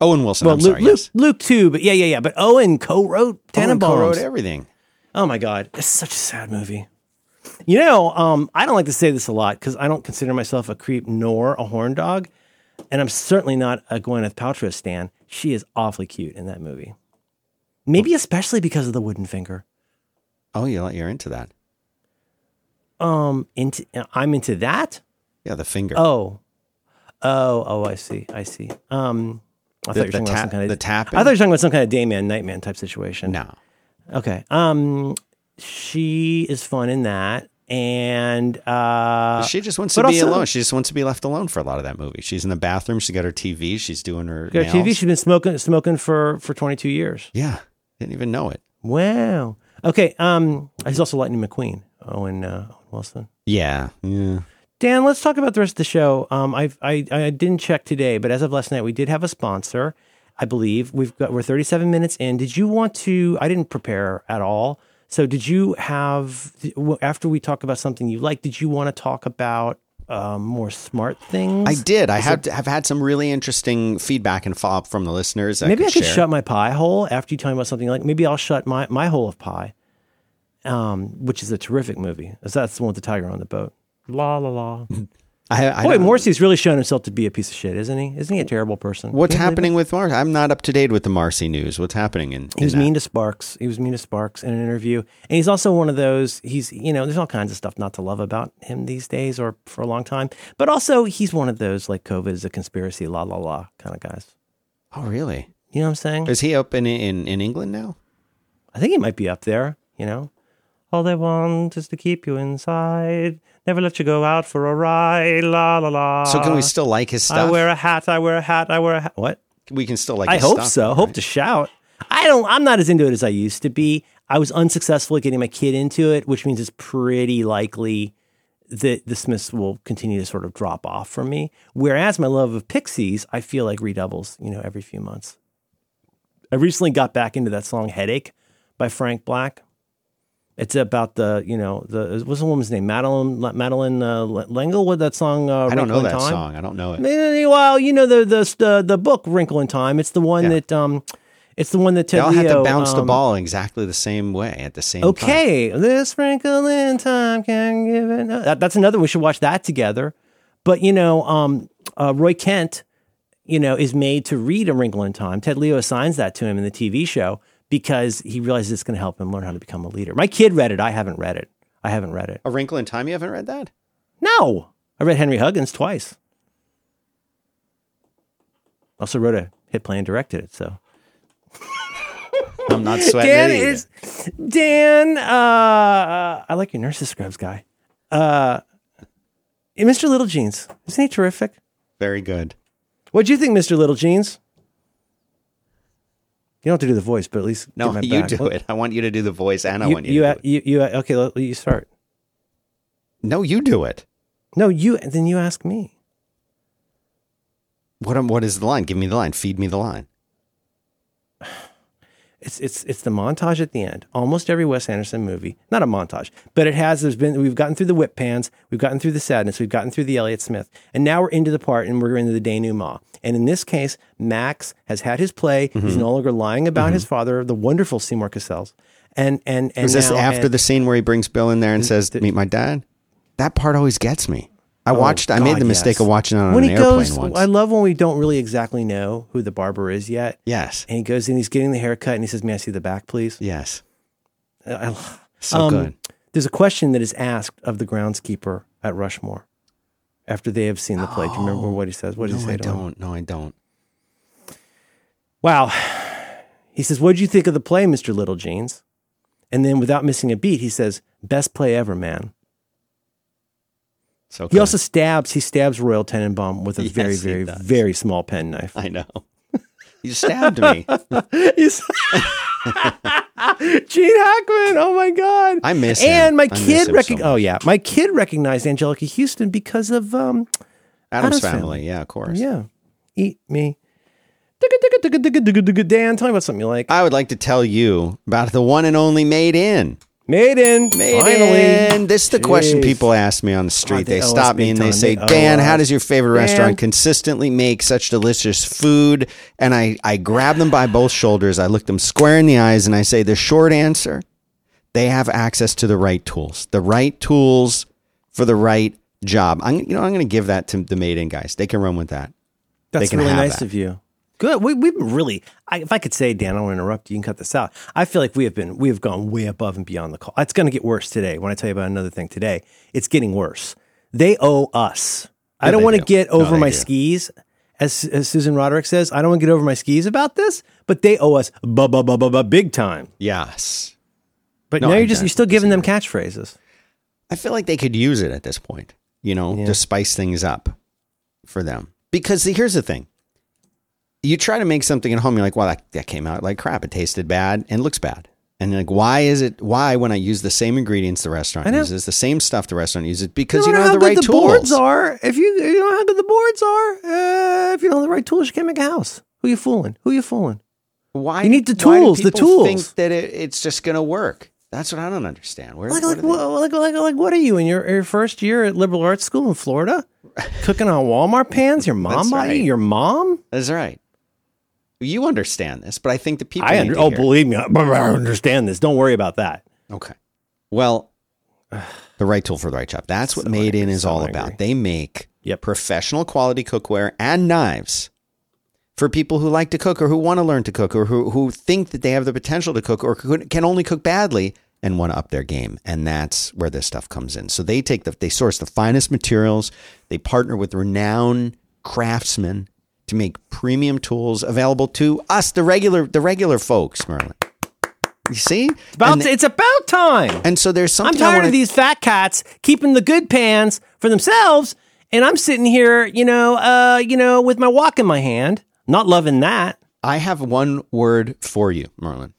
Owen Wilson. Well, I'm Luke, sorry. Luke, yes. Luke too, but yeah, yeah, yeah. But Owen co-wrote Owen co-wrote everything. Oh my god, it's such a sad movie. You know, um, I don't like to say this a lot because I don't consider myself a creep nor a horn dog, and I'm certainly not a Gwyneth Paltrow stan. She is awfully cute in that movie. Maybe especially because of the wooden finger. Oh, you're you're into that? Um, into I'm into that. Yeah, the finger. Oh, oh, oh! I see, I see. Um, I The- thought you were the talking about tap- some kind of the tapping? I thought you were talking about some kind of dayman, nightman type situation. no. Okay. Um, she is fun in that, and uh, She just wants to be also- alone. She just wants to be left alone for a lot of that movie. She's in the bathroom. She's got her TV. She's doing her got nails. TV. She's been smoking smoking for for 22 years. Yeah, didn't even know it. Wow. Okay. Um, he's also Lightning McQueen. Owen uh, Wilson. Yeah, yeah. Dan, let's talk about the rest of the show. Um, I've, I I didn't check today, but as of last night, we did have a sponsor. I believe we've got we're 37 minutes in. Did you want to? I didn't prepare at all. So did you have after we talk about something you like? Did you want to talk about um, more smart things? I did. I have have had some really interesting feedback and follow up from the listeners. that Maybe I could share. shut my pie hole after you tell me about something like. Maybe I'll shut my my hole of pie, um, which is a terrific movie. That's the one with the tiger on the boat. La la la. I, I Boy, Morrissey's really shown himself to be a piece of shit, isn't he? Isn't he a terrible person? What's Can you believe happening with Marcy? I'm not up to date with the Marcy news. What's happening in? He was that? mean to Sparks. He was mean to Sparks in an interview. And he's also one of those, he's, you know, there's all kinds of stuff not to love about him these days or for a long time. But also, he's one of those, like, COVID is a conspiracy, la la la kind of guys. Oh, really? You know what I'm saying? Is he up in in, in England now? I think he might be up there, you know? All they want is to keep you inside, never let you go out for a ride, la la la. So can we still like his stuff? I wear a hat, I wear a hat, I wear a hat. What? we can still like. I hope stuff, so. right? Hope to shout. I don't. I'm not as into it as I used to be. I was unsuccessful at getting my kid into it, which means it's pretty likely that the Smiths will continue to sort of drop off from me. Whereas my love of Pixies, I feel like redoubles. You know, every few months. I recently got back into that song "Headache" by Frank Black. It's about the you know the what's the woman's name Madeleine Madeleine uh, L'Engle with that song. Uh, I don't know that Time? song. I don't know it. Well, you know the the the, the book Wrinkle in Time. It's the one Yeah. that um, it's the one that They Ted all have to Leo, bounce the um, ball exactly the same way at the same time. Okay, this wrinkle in time can give it. no- That, that's another. We should watch that together. But you know, um, uh, Roy Kent, you know, is made to read A Wrinkle in Time. Ted Leo assigns that to him in the TV show because he realizes it's going to help him learn how to become a leader. My kid read it. I haven't read it. I haven't read it. A Wrinkle in Time. You haven't read that? No, I read Henry Huggins twice. Also wrote a hit play and directed it. So I'm not sweating Dan is Dan. Uh, I like your nurses scrubs guy. Uh, Mr. Littlejeans, isn't he terrific? Very good. What do you think, Mr. Littlejeans? You don't have to do the voice, but at least No, you back. do it. I want you to do the voice, and I You, want you, you, to do it. you, you, okay, let, you start. No, you do it. No, you. Then you ask me. What? What is the line? Give me the line. Feed me the line. It's it's it's the montage at the end. Almost every Wes Anderson movie, not a montage, but it has. There's been we've gotten through the whip pans, we've gotten through the sadness, we've gotten through the Elliott Smith, and now we're into the part, and we're into the denouement. And in this case, Max has had his play. Mm-hmm. He's no longer lying about his father, the wonderful Seymour Cassels. And and and Is this now- after and- the scene where he brings Bill in there and says, "Meet my dad"? That part always gets me. I watched. I made Oh, the mistake yes. of watching it on when an he airplane goes, once. I love when we don't really exactly know who the barber is yet. yes. And he goes and he's getting the haircut, and he says, "May I see the back, please?" Yes. I- So Um, good. There's a question that is asked of the groundskeeper at Rushmore after they have seen the play. Do you remember what he says? What does Oh, No, he say I don't. No, I don't. Wow. He says, What did you think of the play, Mr. Littlejeans? And then without missing a beat, he says, Best play ever, man. So He also stabs, he stabs Royal Tenenbaum with a Yes, very, very, very small penknife. I know. You stabbed me. Gene Hackman. Oh my God. I miss him. And my I kid rec- so. Oh yeah. My kid recognized Anjelica Huston because of um Adam's Addams family. Family. Yeah, of course. Yeah. Eat me. Dan, tell me about something you like. I would like to tell you about the one and only Made In. Made in. Made finally. in. This is the question people ask me on the street. Oh, they they owe stop me big and they say, They owe Dan, oh, how does your favorite Dan. restaurant consistently make such delicious food? And I, I grab them by both shoulders. I look them square in the eyes and I say, the short answer, they have access to the right tools, the right tools for the right job. I'm, you know, I'm going to give that to the Made In guys. They can run with that. That's really nice that. of you. Good. We, we've been really. I, if I could say, Dan, I don't want to interrupt you. You can cut this out. I feel like we have been. We have gone way above and beyond the call. It's going to get worse today. When I tell you about another thing today, it's getting worse. They owe us. I don't want to do. get over they my do. skis, as as Susan Roderick says. I don't want to get over my skis about this, but they owe us bu- bu- bu- bu- bu- big time. Yes. But No, now I you're just you're still giving them catchphrases. I feel like they could use it at this point, you know, to spice things up for them. Because here's the thing. You try to make something at home, you're like, well, that, that came out like crap. It tasted bad and looks bad. And like, why is it, why when I use the same ingredients the restaurant uses, the same stuff the restaurant uses? Because you don't matter have the how right the tools. boards are, if you you know how good the boards are, uh, if you don't have the right tools, you can't make a house. Who you fooling? Who you fooling? Why You need the tools, the tools. Think that it, it's just going to work. That's what I don't understand. Where, Like, what like, like, like, like, what are you in your, your first year at liberal arts school in Florida? Cooking on Walmart pans? Your mom bought right. you? Your mom? That's right. You understand this, but I think the people. I under, oh, believe me, I, understand this. Don't worry about that. Okay. Well, the right tool for the right job. That's what So Made In is so all angry. about. They make Yep. professional quality cookware and knives for people who like to cook or who want to learn to cook or who, who think that they have the potential to cook or can only cook badly and want to up their game. And that's where this stuff comes in. So they take the, they source the finest materials. They partner with renowned craftsmen to make premium tools available to us, the regular, the regular folks, Merlin. You see? About and, it's about time. and so there's some. I'm tired wanna, of these fat cats keeping the good pans for themselves, and I'm sitting here, you know, uh, you know, with my wok in my hand, not loving that. I have one word for you, Merlin.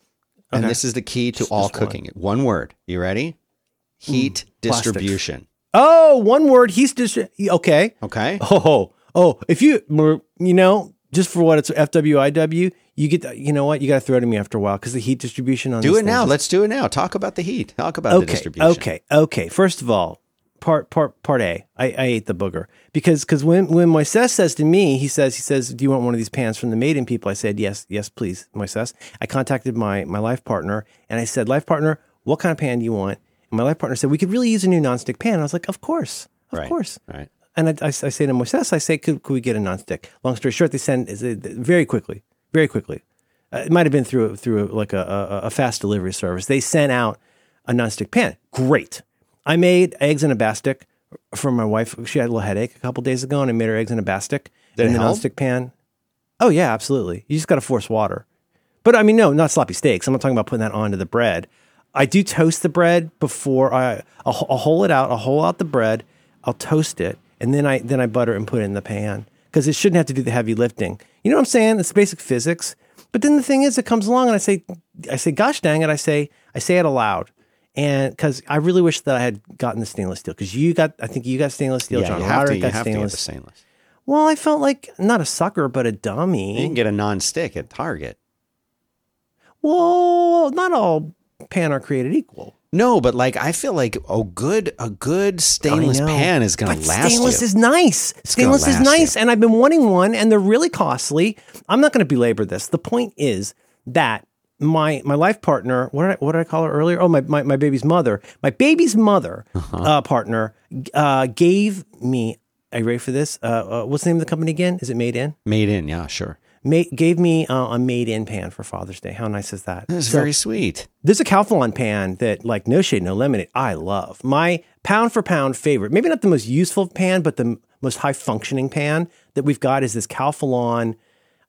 And this is the key to all just cooking. One word. You ready? Heat plastic. distribution. Oh, one word. He's just okay. Okay. Oh, oh, if you, you know, just for what it's FWIW, you get, the- you know what, you got to throw it to me after a while because the heat distribution on Do it now. is- Let's do it now. Talk about the heat. Talk about the okay, distribution. okay, okay. First of all, part part part A, I, I ate the booger because because when when Moises says to me, he says he says, "Do you want one of these pans from the Made In people?" I said, "Yes, yes, please, Moises." I contacted my my life partner and I said, "Life partner, what kind of pan do you want?" And my life partner said, "We could really use a new nonstick pan." And I was like, "Of course, of Right. course." Right. And I, I, I say to Moises, I say, could, could we get a nonstick? Long story short, they send very quickly, very quickly. Uh, it might have been through through like a, a, a fast delivery service. They sent out a nonstick pan. Great. I made eggs in a bastic for my wife. She had a little headache a couple days ago, and I made her eggs in a bastic Did in the help? nonstick pan. Oh yeah, absolutely. You just got to force water. But I mean, no, not sloppy steaks. I'm not talking about putting that onto the bread. I do toast the bread before I. I'll, I'll hole it out. I'll hole out the bread. I'll toast it, and then I then I butter it and put it in the pan because it shouldn't have to do the heavy lifting. You know what I'm saying? It's basic physics. But then the thing is, it comes along and I say, I say, gosh dang it! I say, I say it aloud, and because I really wish that I had gotten the stainless steel because you got, I think you got stainless steel. Yeah, John you have to, Roderick you got have to get stainless. the stainless. well, I felt like not a sucker, but a dummy. You can get a non-stick at Target. Well, not all pan are created equal. No, but like I feel like a good a good stainless pan is going to last stainless you. is nice. gonna Stainless is nice, you. and I've been wanting one, and they're really costly. I'm not going to belabor this. The point is that my my life partner, what did I, what did I call her earlier? Oh, my my, my baby's mother, my baby's mother Uh-huh. uh, partner uh, gave me. Are you ready for this? Uh, uh, what's the name of the company again? Is it Made In? Made in, yeah, sure. Made, gave me uh, a Made In pan for Father's Day. How nice is that? That's So- very sweet. there's a Calphalon pan that, like, no shade, no lemonade, I love. My pound for pound favorite, maybe not the most useful pan, but the m- most high functioning pan that we've got is this Calphalon.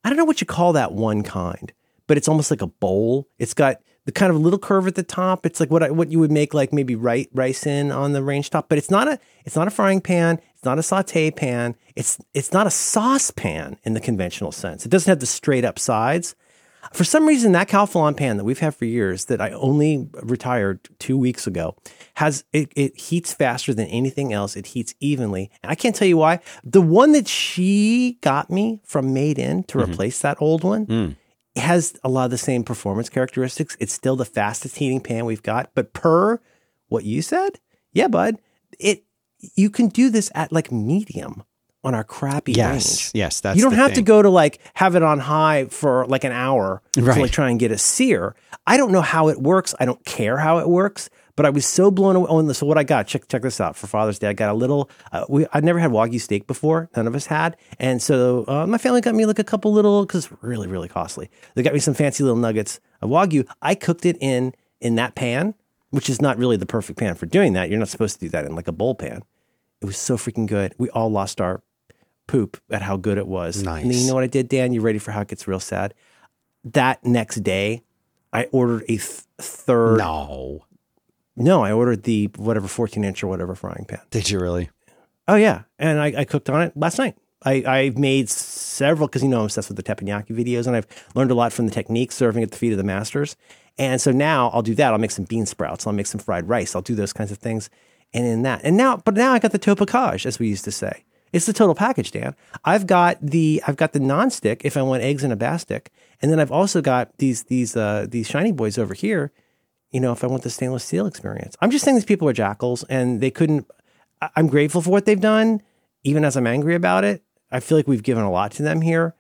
I don't know what you call that one kind, but it's almost like a bowl. It's got the kind of little curve at the top. It's like what I, what you would make like maybe rice, rice in on the range top, but it's not a it's not a frying pan. It's not a saute pan. It's it's not a saucepan in the conventional sense. It doesn't have the straight up sides. For some reason, that Calphalon pan that we've had for years, that I only retired two weeks ago, has it, it heats faster than anything else. It heats evenly, and I can't tell you why. The one that she got me from Made In to mm-hmm. replace that old one mm. Has a lot of the same performance characteristics. It's still the fastest heating pan we've got, but per what you said, yeah, bud, it you can do this at like medium on our crappy Yes, range. yes, that's you don't have to go to like have it on high for like an hour to like try and get a sear. I don't know how it works. I don't care how it works. But I was so blown away. Oh, and so what I got? Check check this out for Father's Day. I got a little. Uh, we I'd never had wagyu steak before. None of us had, and so uh, my family got me like a couple little because it's really really costly. They got me some fancy little nuggets of wagyu. I cooked it in in that pan, which is not really the perfect pan for doing that. You're not supposed to do that in like a bowl pan. It was so freaking good. We all lost our poop at how good it was. And then Nice. you know what I did, Dan? You ready for how it gets real sad? That next day, I ordered a th- third. No. No, I ordered the whatever 14 inch or whatever frying pan. Did you really? Oh yeah, and I, I cooked on it last night. I, I've made several because you know I'm obsessed with the teppanyaki videos, and I've learned a lot from the technique serving at the feet of the masters. And so now I'll do that. I'll make some bean sprouts. I'll make some fried rice. I'll do those kinds of things. And in that, and now, but now I got the topacage, as we used to say. It's the total package, Dan. I've got the I've got the nonstick if I want eggs in a bastic, and then I've also got these these uh, these shiny boys over here. You know, if I want the stainless steel experience, I'm just saying these people are jackals, and they couldn't. I- I'm grateful for what they've done, even as I'm angry about it. I feel like we've given a lot to them here,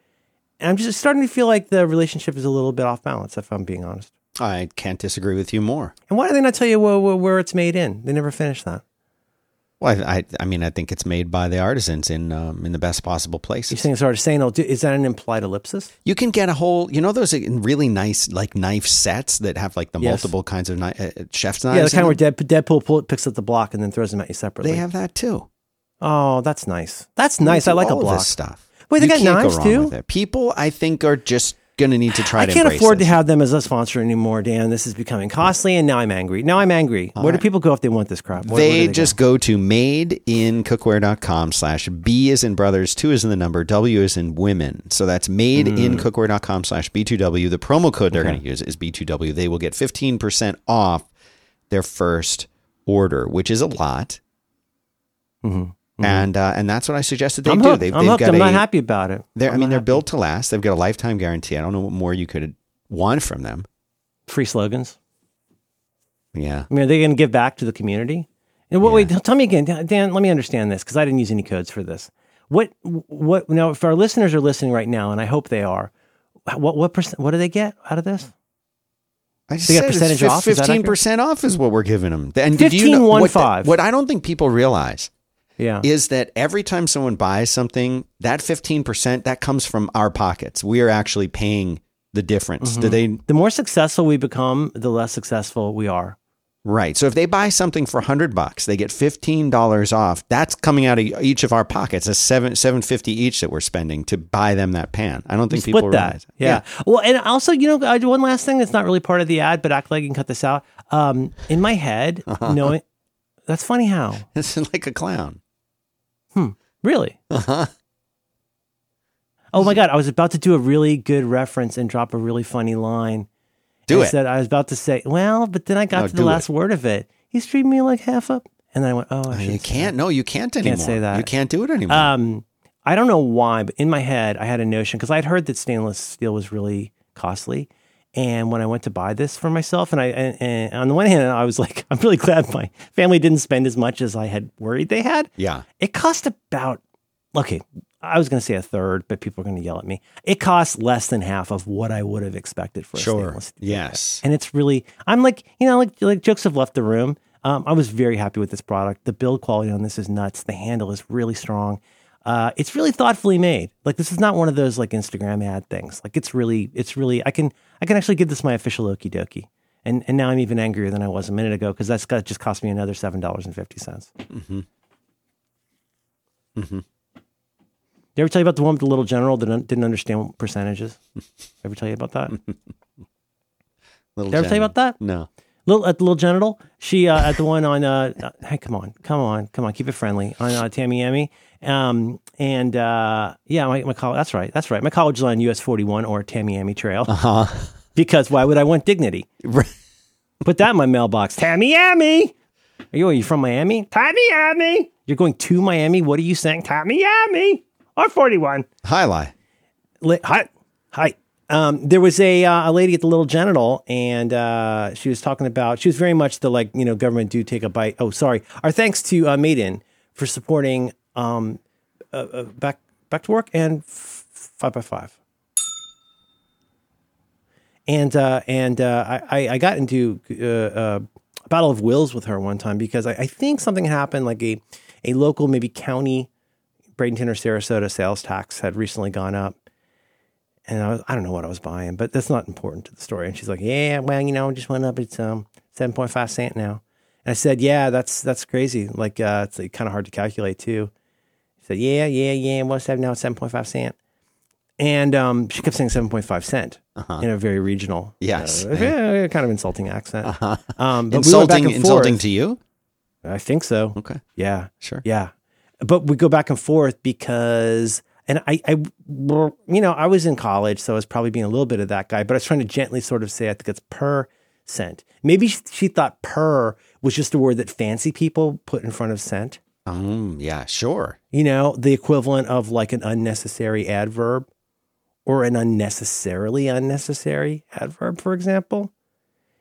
and I'm just starting to feel like the relationship is a little bit off balance. If I'm being honest. I can't disagree with you more. And why do they not tell you where, where, where it's made in? They never finished that. Well, I, I, I mean, I think it's made by the artisans in um, in the best possible places. You're saying it's say. Is that an implied ellipsis? You can get a whole, you know, those uh, really nice like knife sets that have like the Yes. multiple kinds of kni- uh, chef's knives. yeah, the in kind where? Dead, Deadpool pull, picks up the block and then throws them at you separately. they have that too. oh, that's nice. That's nice. I like a block. this stuff. Wait, they You got go knives wrong too? People, I think, are just going to need to try to. I can't afford to have them as a sponsor anymore, Dan. This is becoming costly, and now I'm angry. Now I'm angry. Where do people go if they want this crap? Where- where they just go to madeincookware.com slash B is in brothers, two is in the number, W is in women. So that's madeincookware.com slash B2W. The promo code they're going to use is B2W. They will get 15% off their first order, which is a lot. Mm-hmm. And uh, and that's what I suggested they I'm do. hooked. They've, I'm they've hooked. got I'm a, not happy about it. They're, I mean, they're happy. built to last. They've got a lifetime guarantee. I don't know what more you could want from them. free slogans. Yeah. I mean, are they going to give back to the community? And what, wait, tell me again, Dan, Let me understand this because I didn't use any codes for this. What what now? If our listeners are listening right now, and I hope they are, what what percent? What do they get out of this? I just They said it's off? That 15% off is what we're giving them. And did you 15, know, one, what, the- what I don't think people realize Yeah, is that every time someone buys something, that 15% that comes from our pockets. We are actually paying the difference? Mm-hmm. Do they The more successful we become, the less successful we are. right? So if they buy something for hundred bucks, they get fifteen dollars off. That's coming out of each of our pockets. That's seven seven fifty each that we're spending to buy them that pan. I don't think people Split that. realize. Yeah. Well, and also, you know, one last thing that's not really part of the ad, but act like you can cut this out. Um, in my head, Uh-huh. knowing that's funny how It's like a clown. Really. Uh-huh. Oh my god, I was about to do a really good reference and drop a really funny line. Do I it. said I was about to say, well, but then I got No, to the last word of it. He's treating me like half up, and then I went, oh, I You can't. No, you can't anymore. Can't say that. You can't do it anymore. Um, I don't know why, but in my head, I had a notion because I'd heard that stainless steel was really costly. And when I went to buy this for myself, and I, and, and on the one hand, I was like, I'm really glad my family didn't spend as much as I had worried they had. yeah. It cost about, okay, I was going to say a third, but people are going to yell at me. It costs less than half of what I would have expected for a Sure. stainless steel. Yes. And it's really, I'm like, you know, like like jokes have left the room. Um, I was very happy with this product. The build quality on this is nuts. The handle is really strong. Uh, it's really thoughtfully made. Like this is not one of those like Instagram ad things. Like it's really, it's really. I can I can actually give this my official okie dokie. And and now I'm even angrier than I was a minute ago because that's got just cost me another seven dollars and fifty cents. Mm-hmm. Did I ever tell you about the one with the little general that didn't didn't understand percentages? ever tell you about that? Did I ever tell you about that? No. Little at the little genital. She uh, at the one on. Uh, uh, hey, come on, come on, come on, keep it friendly on uh, Tamiami. Um, and uh, yeah, my, my college. That's right, that's right. My college is on US forty one or Tamiami Trail. Huh. Because why would I want dignity? Put that in my mailbox. Tamiami. Are you, are you from Miami? Tamiami. You're going to Miami. What are you saying? Tamiami or forty one. Highlight. Li- hi, hi. Um, there was a uh, a lady at the Little Genital, and uh, she was talking about. She was very much the like you know government do take a bite. Oh, sorry. Our thanks to uh, Made In for supporting um, uh, uh, back back to work and f- five by five. And uh, and uh, I I- got into uh, uh, a battle of wills with her one time because I, I think something happened like a a local maybe county Bradenton or Sarasota sales tax had recently gone up. And I, was, I don't know what I was buying, but that's not important to the story. And she's like, "Yeah, well, you know, it just went up. It's um seven point five cent now." And I said, "Yeah, that's that's crazy. Like, uh, it's like, kind of hard to calculate too." Said, "Yeah, yeah, yeah. What's that now? It's seven point five cent." And um, she kept saying seven point five cent in a very regional, Yes. uh, kind of insulting accent. Um, but we Insulting. insulting forth. to you. I think so. Okay. Yeah. Sure. Yeah. But we go back and forth because, and I, I, you know, I was in college, so I was probably being a little bit of that guy, but I was trying to gently sort of say, I think it's per cent. Maybe she thought per was just a word that fancy people put in front of cent, Um. Yeah. Sure. you know, the equivalent of like an unnecessary adverb or an unnecessarily unnecessary adverb, for example.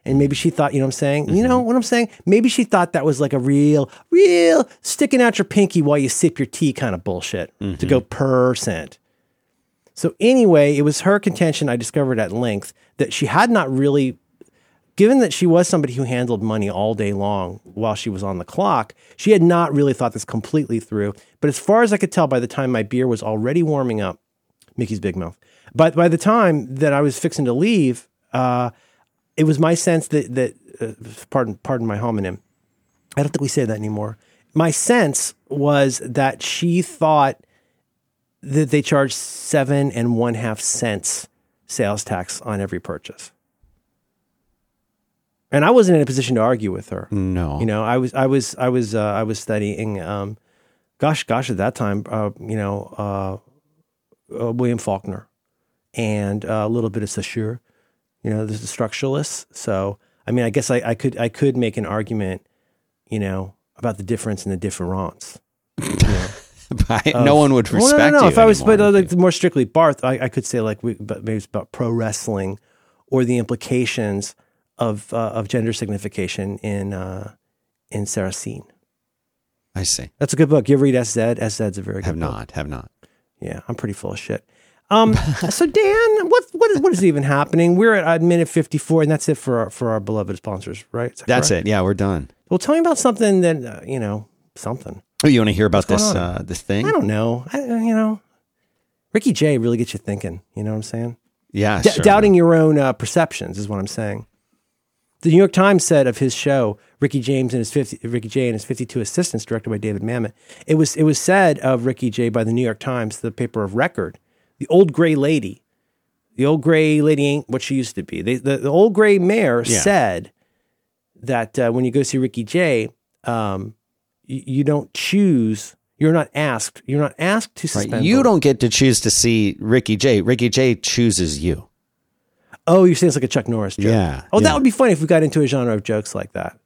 And maybe she thought, you know what I'm saying? You know what I'm saying? Maybe she thought that was like a real, real sticking out your pinky while you sip your tea kind of bullshit to go percent. So anyway, it was her contention I discovered at length that she had not really given that she was somebody who handled money all day long while she was on the clock, she had not really thought this completely through. But as far as I could tell by the time my beer was already warming up, Mickey's Big Mouth. But by the time that I was fixing to leave, uh, it was my sense that that uh, pardon pardon my homonym. I don't think we say that anymore. My sense was that she thought that they charged seven and one half cents sales tax on every purchase. And I wasn't in a position to argue with her. No. You know, I was, I was, I was, uh, I was studying. Um, gosh, gosh, at that time, uh, you know, uh, uh, William Faulkner, and uh, a little bit of Saussure. You know, there's the structuralists. So, I mean, I guess I, I could, I could make an argument, you know, about the difference in the difference. no one would Well, respect no, no, no. you. If I was, but anymore like more strictly Barth, I, I could say like, we, but maybe it's about pro wrestling or the implications of uh, of gender signification in uh, in Sarrasine. you- I see. That's a good book. You ever read SZ? SZ's a very good Have book. not. Have not. Yeah, I'm pretty full of shit. Um, so Dan, what what is what is even happening? We're at, at minute 54, and that's it for our, for our beloved sponsors, right? That That's correct? it. Yeah, we're done. Well, tell me about something that uh, you know, something. Oh, you want to hear about this uh, this thing? I don't know. I, you know, Ricky Jay really gets you thinking. You know what I'm saying? Yeah, D- sure. doubting your own uh, perceptions is what I'm saying. The New York Times said of his show, Ricky James and his 50, Ricky Jay and his 52 assistants, directed by David Mamet. It was it was said of Ricky Jay by the New York Times, the paper of record, the old gray lady, the old gray lady ain't what she used to be. They, the, the old gray mayor Yeah. said that uh, when you go see Ricky Jay, um, you, you don't choose. You're not asked. You're not asked to Right. You don't get to choose to see Ricky Jay. Ricky Jay chooses you. Oh, you're saying it's like a Chuck Norris joke. Yeah, Oh, yeah. that would be funny if we got into a genre of jokes like that.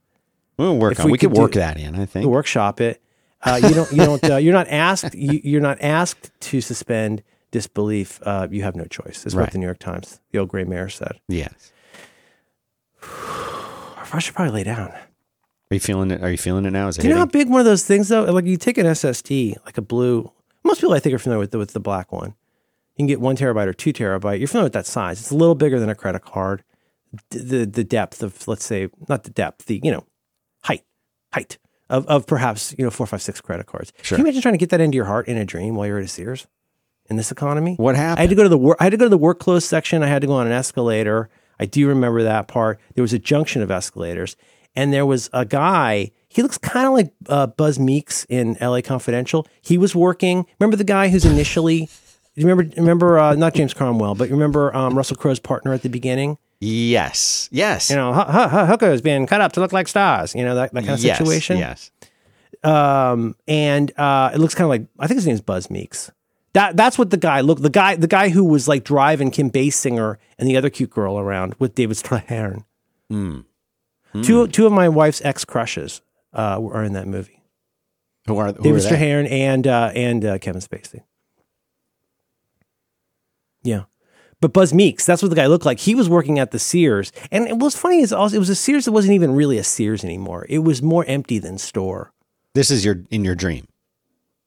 We'll work If on. we We, could could do- work that in. I think. workshop it. Uh, you don't. You don't. Uh, you're not asked. You, you're not asked to suspend disbelief. Uh, you have no choice. Is what the New York Times, the old gray mayor, said. Yes. I should probably lay down. Are you feeling it? Are you feeling it now? Is it Do you know how big one of those things though? Like you take an SSD, like a blue. Most people I think are familiar with the, with the black one. You can get one terabyte or two terabyte. You're familiar with that size. It's a little bigger than a credit card. D- The the depth of let's say not the depth, the you know height height of of perhaps you know four five six credit cards. Sure. Can you imagine trying to get that into your heart in a dream while you're at a Sears in this economy? What happened? I had to go to the work. I had to go to the work clothes section. I had to go on an escalator. I do remember that part. There was a junction of escalators, and there was a guy. He looks kind of like uh, Buzz Meeks in L.A. Confidential. He was working. Remember the guy who's initially. Do you remember? Remember? Uh, not James Cromwell, but you remember um, Russell Crowe's partner at the beginning. yes. Yes. You know, hookers being cut up to look like stars. You know that, that kind of yes. situation Yes. um, and uh, it looks kind of like I think his name's Buzz Meeks. That that's what the guy looked. The guy the guy who was like driving Kim Basinger and the other cute girl around with David Strathairn. Two two of my wife's ex crushes uh, are in that movie. Who are, who David? Strathairn and uh, and uh, Kevin Spacey. Yeah. But Buzz Meeks, that's what the guy looked like. He was working at the Sears. And what's funny is also it was a Sears that wasn't even really a Sears anymore. It was more empty than store. This is your in your dream.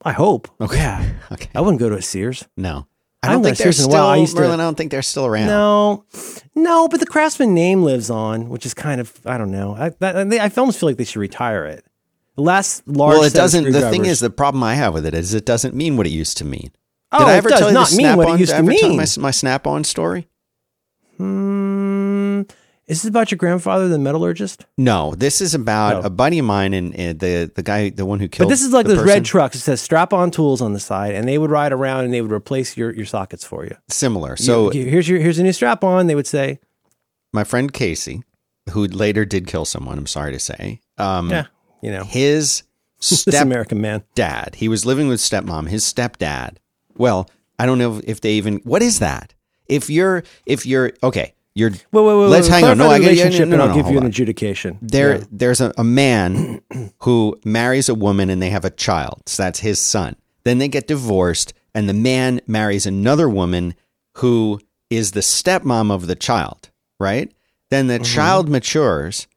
I hope. Okay. Yeah. Okay. I wouldn't go to a Sears. No. I I don't haven't think they're Sears in a still. I used to- Merlin, I don't think they're still around. No, no, but the Craftsman name lives on, which is kind of I don't know. I that, I almost feel like they should retire it. The last large. Well, it doesn't. The thing is, the problem I have with it is it doesn't mean what it used to mean. Oh, Did I it ever does tell you not mean what it used to ever tell you mean. my, my snap-on story? Hmm, is this about your grandfather, the metallurgist? No, this is about Oh. a buddy of mine and, and the the guy, the one who killed. But this is like the those red trucks. It says strap-on tools on the side, and they would ride around and they would replace your, your sockets for you. Similar. So You- here's your here's a new strap-on. They would say, my friend Casey, who later did kill someone, I'm sorry to say, um, yeah, you know, his this American man. dad. He was living with stepmom. His stepdad. Well, I don't know if they even. What is that? If you're, if you're okay, you're. Wait, wait, wait. Let's wait, hang on. No, I get yeah, relationship, no, no, I'll no, give you an on. adjudication. There, Yeah. there's a, a man who marries a woman and they have a child. So that's his son. Then they get divorced, and the man marries another woman who is the stepmom of the child. Right. Then the child matures,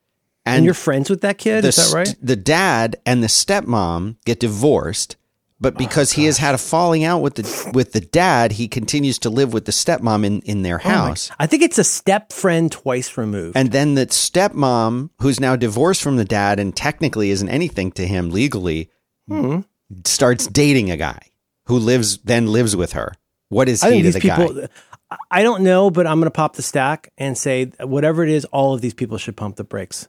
and, Mm-hmm. and you're friends with that kid. the Is that right? the dad and the stepmom get divorced, but Oh, because he has had a falling out with the with the dad, he continues to live with the stepmom in in their Oh house. I think it's a step friend twice removed. And then the stepmom, who's now divorced from the dad and technically isn't anything to him legally, Hmm. starts dating a guy who lives then lives with her. What is I he think to these the people. guy? I don't know, but I'm going to pop the stack and say whatever it is, all of these people should pump the brakes.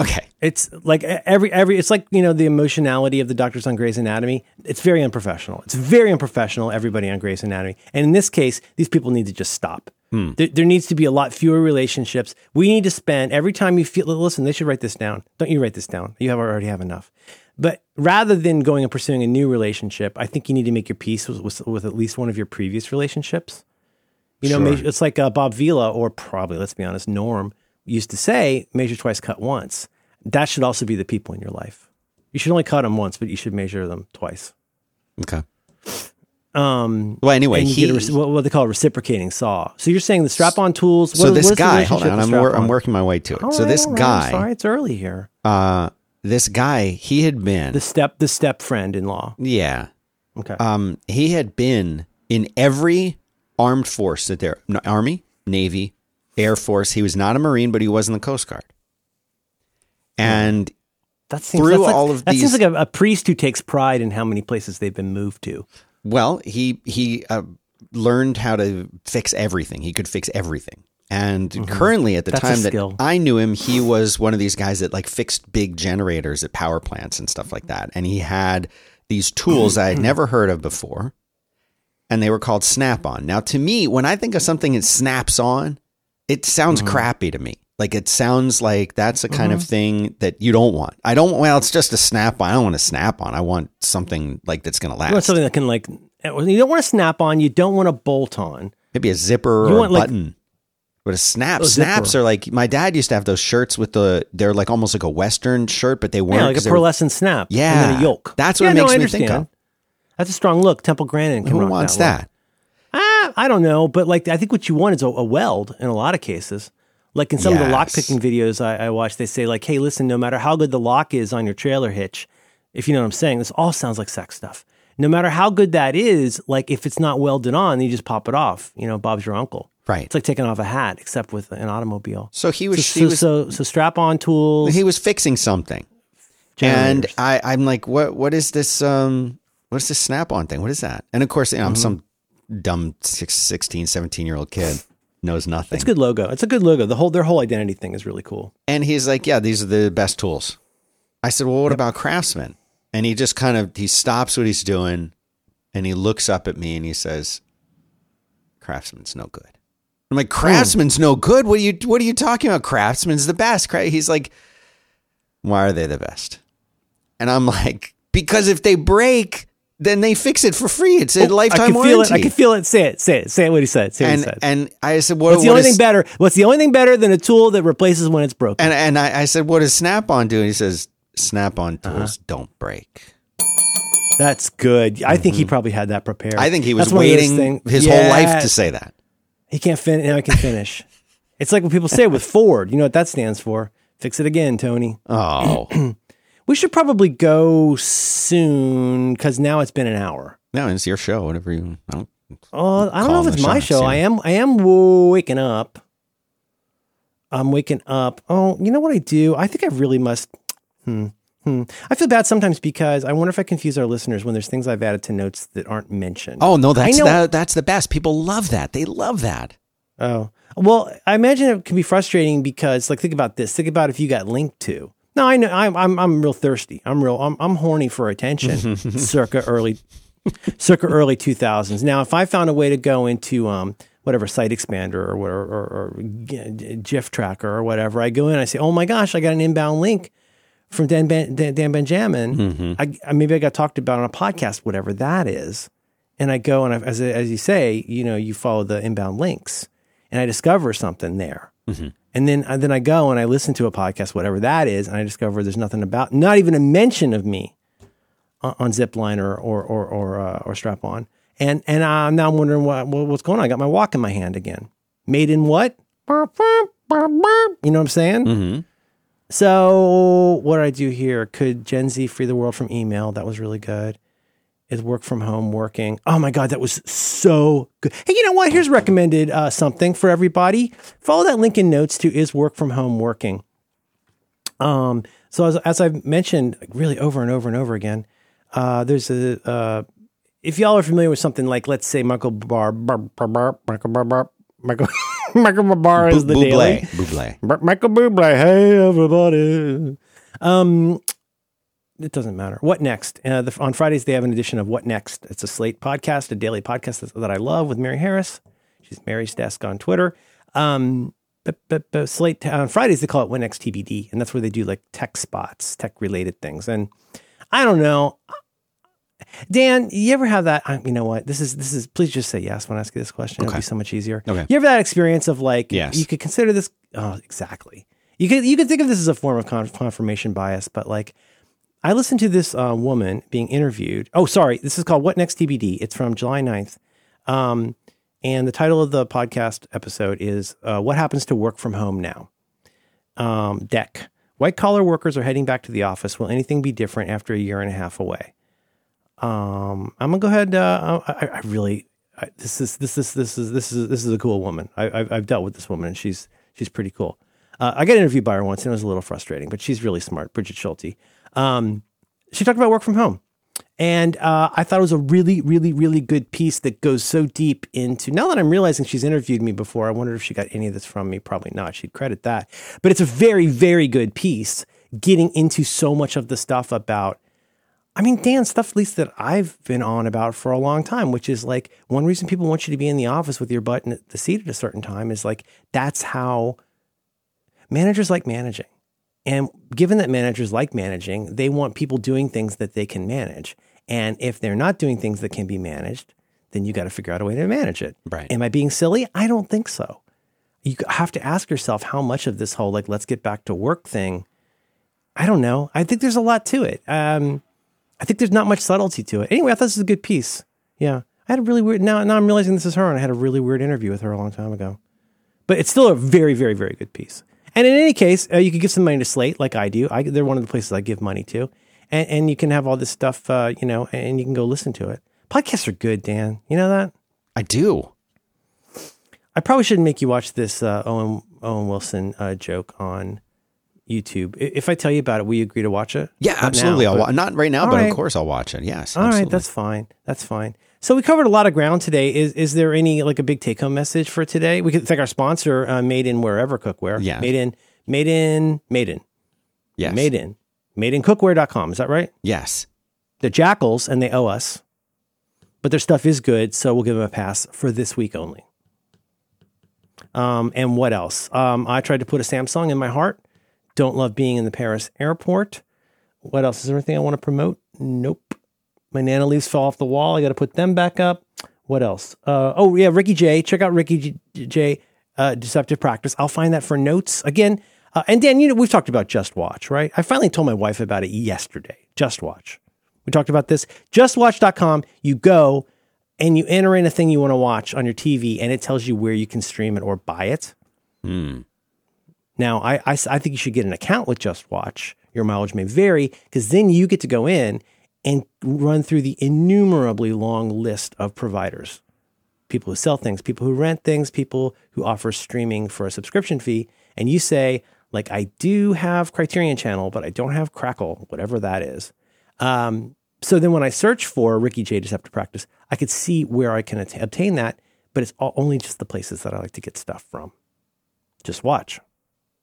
Okay, It's like every every. It's like you know the emotionality of the doctors on Grey's Anatomy. It's very unprofessional. It's very unprofessional. Everybody on Grey's Anatomy, and in this case, these people need to just stop. There, there needs to be a lot fewer relationships. We need to spend every time you feel. Listen, they should write this down. Don't you write this down? You have already have enough. But rather than going and pursuing a new relationship, I think you need to make your peace with, with, with at least one of your previous relationships. You know, Sure. it's like uh, Bob Vila, or probably, let's be honest, Norm used to say, measure twice, cut once. That should also be the people in your life. You should only cut them once, but you should measure them twice. okay. Um, Well, anyway, he. a, what, what they call a reciprocating saw. So you're saying the strap-on tools. so this what is the guy, hold on, I'm, wor- I'm working my way to it. All so right, this right, guy, I'm sorry, it's early here. uh, this guy, he had been, The step, the step friend in law. yeah, Okay. um, he had been in every armed force that there, Army, Navy, Air Force. He was not a Marine, but he was in the Coast Guard. And that seems through that's like- all of that seems like a, a priest who takes pride in how many places they've been moved to. well, he he uh, learned how to fix everything. He could fix everything. And currently, at the Mm-hmm. That's time that. I knew him, he was one of these guys that like fixed big generators at power plants and stuff like that. And he had these tools I had never heard of before, and they were called Snap On. Now, to me, when I think of something that snaps on, it sounds Mm-hmm. crappy to me. Like it sounds like that's a kind of thing that you don't want. I don't. Well, it's just a snap on. I don't want a snap on. I want something like that's going to You want last. something that can like. You don't want to snap on. You don't want to bolt on. Maybe a zipper You or a want, like- button. but a snap, A snaps zipper. are like my dad used to have those shirts with the. They're like almost like a western shirt, but they weren't. Yeah, like a pearlescent snap. Yeah, and then a yoke. that's what yeah, it makes I me think of. That's a strong look. Temple Grandin can Who wants that? that? I don't know, but like I think what you want is a, a weld in a lot of cases. Like in some of the lock picking videos I, I watch, they say like, "Hey, listen, no matter how good the lock is on your trailer hitch, if you know what I'm saying, this all sounds like sex stuff. No matter how good that is, like if it's not welded on, you just pop it off. You know, Bob's your uncle. Right. It's like taking off a hat, except with an automobile. So he was. So, he so, was. so, so strap on tools. he was fixing something, and. I, I'm like, what? What is this? Um, what's this snap-on thing? What is that? And of course, you know, I'm Mm-hmm. some dumb six, 16, 17 year old kid knows nothing. it's a good logo. It's a good logo. The whole their whole identity thing is really cool. And he's like, yeah, these are the best tools. I said, well, what about Craftsman? And he just kind of he stops what he's doing, and he looks up at me and he says, Craftsman's no good. I'm like, Craftsman's no good. What are you What are you talking about? Craftsman's the best. Cra-" He's like, why are they the best? And I'm like, because if they break, then they fix it for free. It's a Oh, lifetime I can warranty. feel it. I can feel it. Say it. Say it. Say it. What he said. Say what he and said. and I said, what, What's the what only is- thing better? What's the only thing better than a tool that replaces when it's broken? And and I, I said, what does Snap On do? And he says, Snap On Uh-huh. tools don't break. That's good. I think he probably had that prepared. Mm-hmm. I think he was That's one of those waiting his whole life to say that. He can't finish. Now I can finish. it's like what people say with Ford. You know what that stands for? Fix it again, Tony. Oh, We should probably go soon because now it's been an hour. no, it's your show. Whatever you. I don't, Oh, I don't know if it's my shots, show. yeah. I am. I am waking up. I'm waking up. Oh, you know what I do? I think I really must. Hmm. Hmm. I feel bad sometimes because I wonder if I confuse our listeners when there's things I've added to notes that aren't mentioned. oh no, that's that, that's the best. People love that. They love that. Oh, well, I imagine it can be frustrating because, like, think about this. Think about if you got linked to. No, I know. I'm I'm I'm real thirsty. I'm real. I'm I'm horny for attention. circa early, circa early 2000s. Now, if I found a way to go into um whatever site expander or whatever or, or G- GIF tracker or whatever, I go in. I say, oh my gosh, I got an inbound link from Dan ben, Dan, Dan Benjamin. I, I maybe I got talked about on a podcast, whatever that is and I go and I, as as you say, you know, you follow the inbound links, and I discover something there, and then and then I go and I listen to a podcast, whatever that is, and I discover there's nothing about, not even a mention of me on, on Zipline or or or or, uh, or Strap On, and and I'm now wondering what, what what's going on. I got my walk in my hand again. Made in what? You know what I'm saying? Mm-hmm. So what did I do here? Could Gen Z free the world from email? That was really good. Is work from home working? Oh my god, that was so good. Hey, you know what? Here's recommended uh, something for everybody. Follow that link in notes to is work from home working. Um, so as as I've mentioned, really over and over and over again, uh, there's a uh, if y'all are familiar with something like let's say Michael Barr, Bar, Bar, Bar, Michael Barr, Bar, Michael Michael Barr is the daily. Buble. Buble. Michael Bublé, hey everybody. Um, it doesn't matter. What next? Uh, the, on Fridays they have an edition of What Next. It's a Slate podcast, a daily podcast that, that I love with Mary Harris. She's Mary's Desk on Twitter. Um, but, but, but Slate on Fridays they call it What Next TBD, and that's where they do like tech spots, tech related things. And I don't know. Dan, you ever have that? I- You know what? This is this is. Please just say yes when I ask you this question. It'll be so much easier. Okay. You ever that experience of like, Yes. you could consider this? Oh, exactly. You could you could think of this as a form of confirmation bias, but like, I listened to this uh, woman being interviewed. Oh, sorry. This is called What Next TBD. It's from July 9th. Um, and the title of the podcast episode is uh, What Happens to Work from Home Now? Um, deck. White collar workers are heading back to the office. Will anything be different after a year and a half away? Um, I'm gonna go ahead. Uh, I, I really, I, this is this is this is this is this is a cool woman. I, I've, I've dealt with this woman, and she's she's pretty cool. Uh, I got interviewed by her once, and it was a little frustrating, but she's really smart, Brigid Schulte. Um, she talked about work from home, And uh, I thought it was a really, really, really good piece that goes so deep into. Now that I'm realizing she's interviewed me before, I wonder if she got any of this from me. Probably not. She'd credit that. But it's a very, very good piece getting into so much of the stuff about. I mean, Dan, stuff at least that I've been on about for a long time, which is like one reason people want you to be in the office with your butt in the seat at a certain time is like that's how managers like managing. And given that managers like managing, they want people doing things that they can manage. And if they're not doing things that can be managed, then you got to figure out a way to manage it. Right. Am I being silly? I don't think so. You have to ask yourself how much of this whole like let's get back to work thing. I don't know. I think there's a lot to it. Um, I think there's not much subtlety to it. Anyway, I thought this was a good piece. Yeah, I had a really weird. Now, now I'm realizing this is her, and I had a really weird interview with her a long time ago. But it's still a very, very, very good piece. And in any case, uh, you could give some money to Slate, like I do. I, they're one of the places I give money to, and, and you can have all this stuff, uh, you know, and you can go listen to it. Podcasts are good, Dan. You know that. I do. I probably shouldn't make you watch this uh, Owen Owen Wilson uh, joke on YouTube. If I tell you about it, will you agree to watch it? Yeah, Not absolutely. now, I'll but- wa- not right now, but right. of course I'll watch it. Yes. All right, absolutely. that's fine. That's fine. So we covered a lot of ground today. Is is there any like a big take home message for today? We could thank our sponsor, uh, Made in Wherever Cookware. Yeah. Made in, Made in, Made in, yes. Made in, Made in Cookware.com. Is that right? Yes. They're jackals and they owe us, but their stuff is good, so we'll give them a pass for this week only. Um, and what else? Um, I tried to put a Samsung in my heart. Don't love being in the Paris airport. What else? Is there anything I want to promote? Nope. My Nana leaves fell off the wall. I got to put them back up. What else? Uh, oh, yeah, Ricky Jay. Check out Ricky Jay. J uh, Deceptive Practice. I'll find that for notes. Again, uh, and Dan, you know, we've talked about JustWatch, right? I finally told my wife about it yesterday. JustWatch. We talked about this. JustWatch.com. You go and you enter in a thing you want to watch on your TV, and it tells you where you can stream it or buy it. Now, I, I, I think you should get an account with JustWatch. Your mileage may vary because then you get to go in and run through the innumerably long list of providers people who sell things, people who rent things, people who offer streaming for a subscription fee. And you say, like, I do have Criterion Channel, but I don't have Crackle, whatever that is. Um, so then when I search for Ricky Jay. Deceptive Practice, I could see where I can at- obtain that, but it's all, only just the places that I like to get stuff from. Just watch.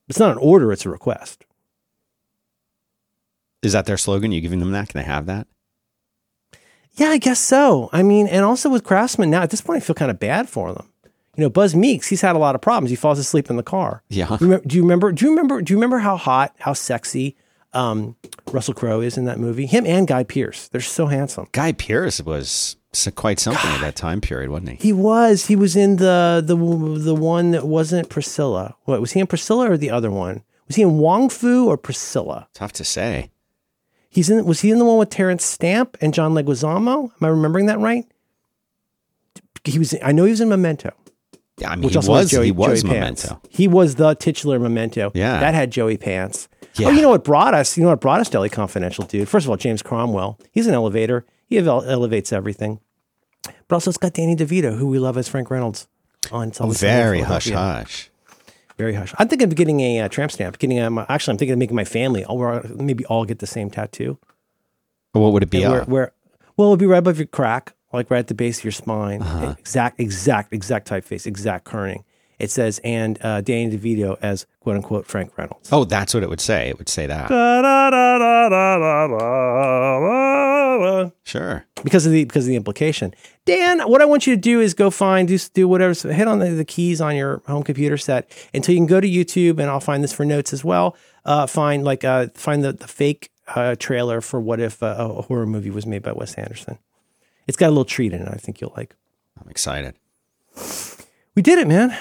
It's not an order, it's a request. Is that their slogan? You giving them that? Can they have that? Yeah, I guess so. I mean, and also with Craftsman now, at this point, I feel kind of bad for them. You know, Buzz Meeks, he's had a lot of problems. He falls asleep in the car. Yeah. Remember, do you remember? Do you remember? Do you remember how hot, how sexy um, Russell Crowe is in that movie? Him and Guy Pearce, they're so handsome. Guy Pearce was quite something at that time period, wasn't he? He was. He was in the the the one that wasn't Priscilla. What was he in Priscilla or the other one? Was he in Wong Foo or Priscilla? Tough to say. He's in. Was he in the one with Terence Stamp and John Leguizamo? Am I remembering that right? He was. I know he was in Memento. Yeah, I mean, which he also was has Joey, he was Joey Pants. Memento. He was the titular Memento. Yeah. that had Joey Pants. Yeah. Oh, you know what brought us? You know what brought us L.A. Confidential, dude? First of all, James Cromwell. He's an elevator. He ele- elevates everything. But also, it's got Danny DeVito, who we love as Frank Reynolds. On It's Always Sunny in Very hush hush. Very hush. I'm thinking of getting a uh, tramp stamp. Getting a, my- actually, I'm thinking of making my family. All, we're- maybe all get the same tattoo. What would it be? where, where, well, it'll be right above your crack, like right at the base of your spine. Uh-huh. Exact, exact, exact typeface, exact kerning. It says, and uh, Danny DeVito as quote unquote Frank Reynolds. oh, that's what it would say. It would say that. Sure. Because of the because of the implication. Dan, what I want you to do is go find just do whatever. So hit on the, the keys on your home computer set until you can go to YouTube, and I'll find this for notes as well. Uh, find like uh, find the the fake uh, trailer for what if uh, a horror movie was made by Wes Anderson. It's got a little treat in it. I think you'll like. I'm excited. We did it, man.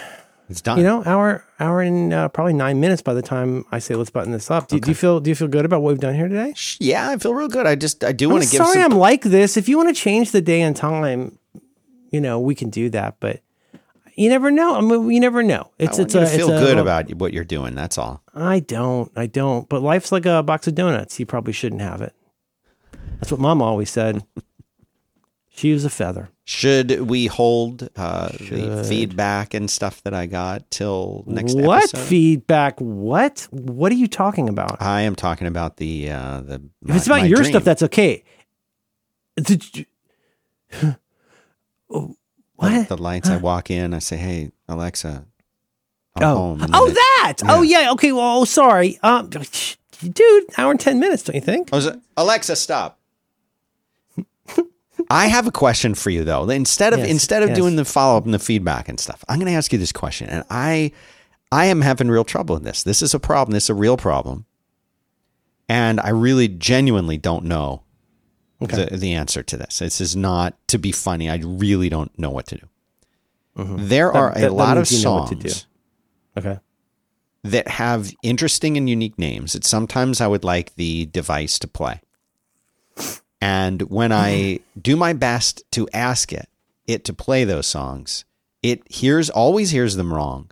It's done. You know, hour hour and uh, probably nine minutes by the time I say let's button this up. Do, do you feel do you feel good about what we've done here today? Yeah, I feel real good. I just I do want to give sorry some. I'm like this. If you want to change the day and time, you know we can do that. But you never know. I mean, you never know. It's I it's you a feel it's a- good about what you're doing. That's all. I don't. I don't. But life's like a box of donuts. You probably shouldn't have it. That's what Mom always said. She was a feather. Should we hold uh, the Should. feedback and stuff that I got till next what episode? feedback? What? What are you talking about? I am talking about the uh, the. If it's about your stuff, that's okay. Did you, The, what? the lights. I walk in. I say, "Hey, Alexa, I'm oh, home." and oh, then it- that. Oh, yeah. Okay. Well, oh, sorry. Um, dude, hour and ten minutes. Don't you think? I was Alexa, stop. I have a question for you though. Instead of Yes, instead of yes. doing the follow up and the feedback and stuff, I'm going to ask you this question, and I I am having real trouble with this. This is a problem. This is a real problem, and I really genuinely don't know Okay. the, the answer to this. This is not to be funny. I really don't know what to do. There are Mm-hmm. that- a that lot of know what songs. Okay. that have interesting and unique names that sometimes I would like the device to play. And when I mm-hmm. do my best to ask it, it to play those songs, it hears always hears them wrong.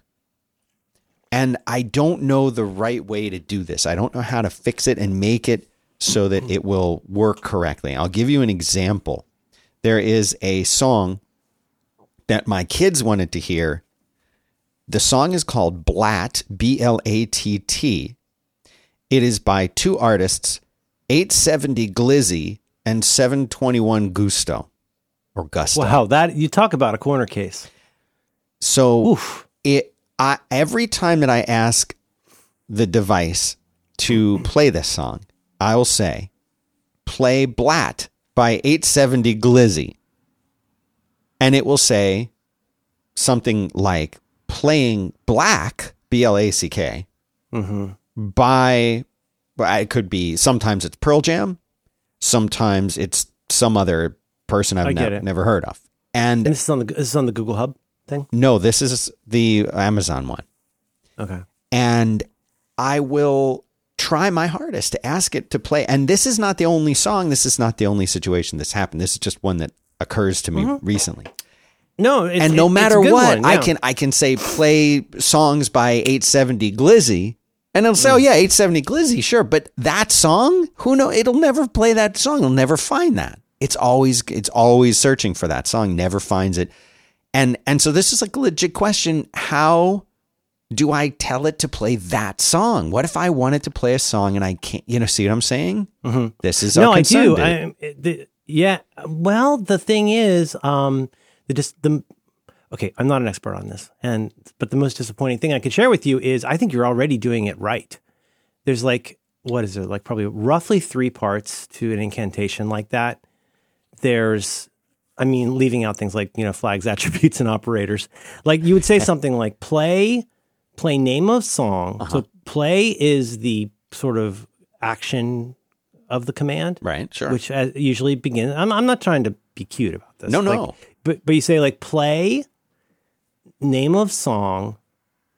And I don't know the right way to do this. I don't know how to fix it and make it so that it will work correctly. I'll give you an example. There is a song that my kids wanted to hear the song is called Blatt, B L A T T. It is by two artists, 870 Glizzy and 721 Gusto or Gusto. Wow. That you talk about a corner case. So Oof. it I, every time that I ask the device to play this song, I will say, play Blatt by 870 Glizzy. And it will say something like playing Black, B L A C K, mm-hmm. by, well, it could be, sometimes it's Pearl Jam, sometimes it's some other person I've I get nev- it. never heard of. And And this is on the this is on the Google Hub thing. no, this is the Amazon one. Okay. and I will try my hardest to ask it to play. And this is not the only song. This is not the only situation that's happened. This is just one that occurs to me mm-hmm. recently. No, it's, And no it- it's matter a good what, one, I can I can say play songs by 870 Glizzy, and it'll say, "Oh yeah, 870 Glizzy, sure." But that song, who know? It'll never play that song. It'll never find that. It's always it's always searching for that song, never finds it. And and so this is like a legit question. How do I tell it to play that song? What if I wanted to play a song and I can't? You know, see what I'm saying? Mm-hmm. This is no, I do. I, the, yeah. Well, the thing is, um, the just the okay. I'm not an expert on this, and but the most disappointing thing I could share with you is I think you're already doing it right. There's like what is there like probably roughly three parts to an incantation like that. There's I mean, leaving out things like, you know, flags, attributes, and operators. Like you would say something like play, play name of song. So play is the sort of action of the command right? Sure. which uh, usually begins. I'm, I'm not trying to be cute about this. No, Like, no. but but you say like play, name of song.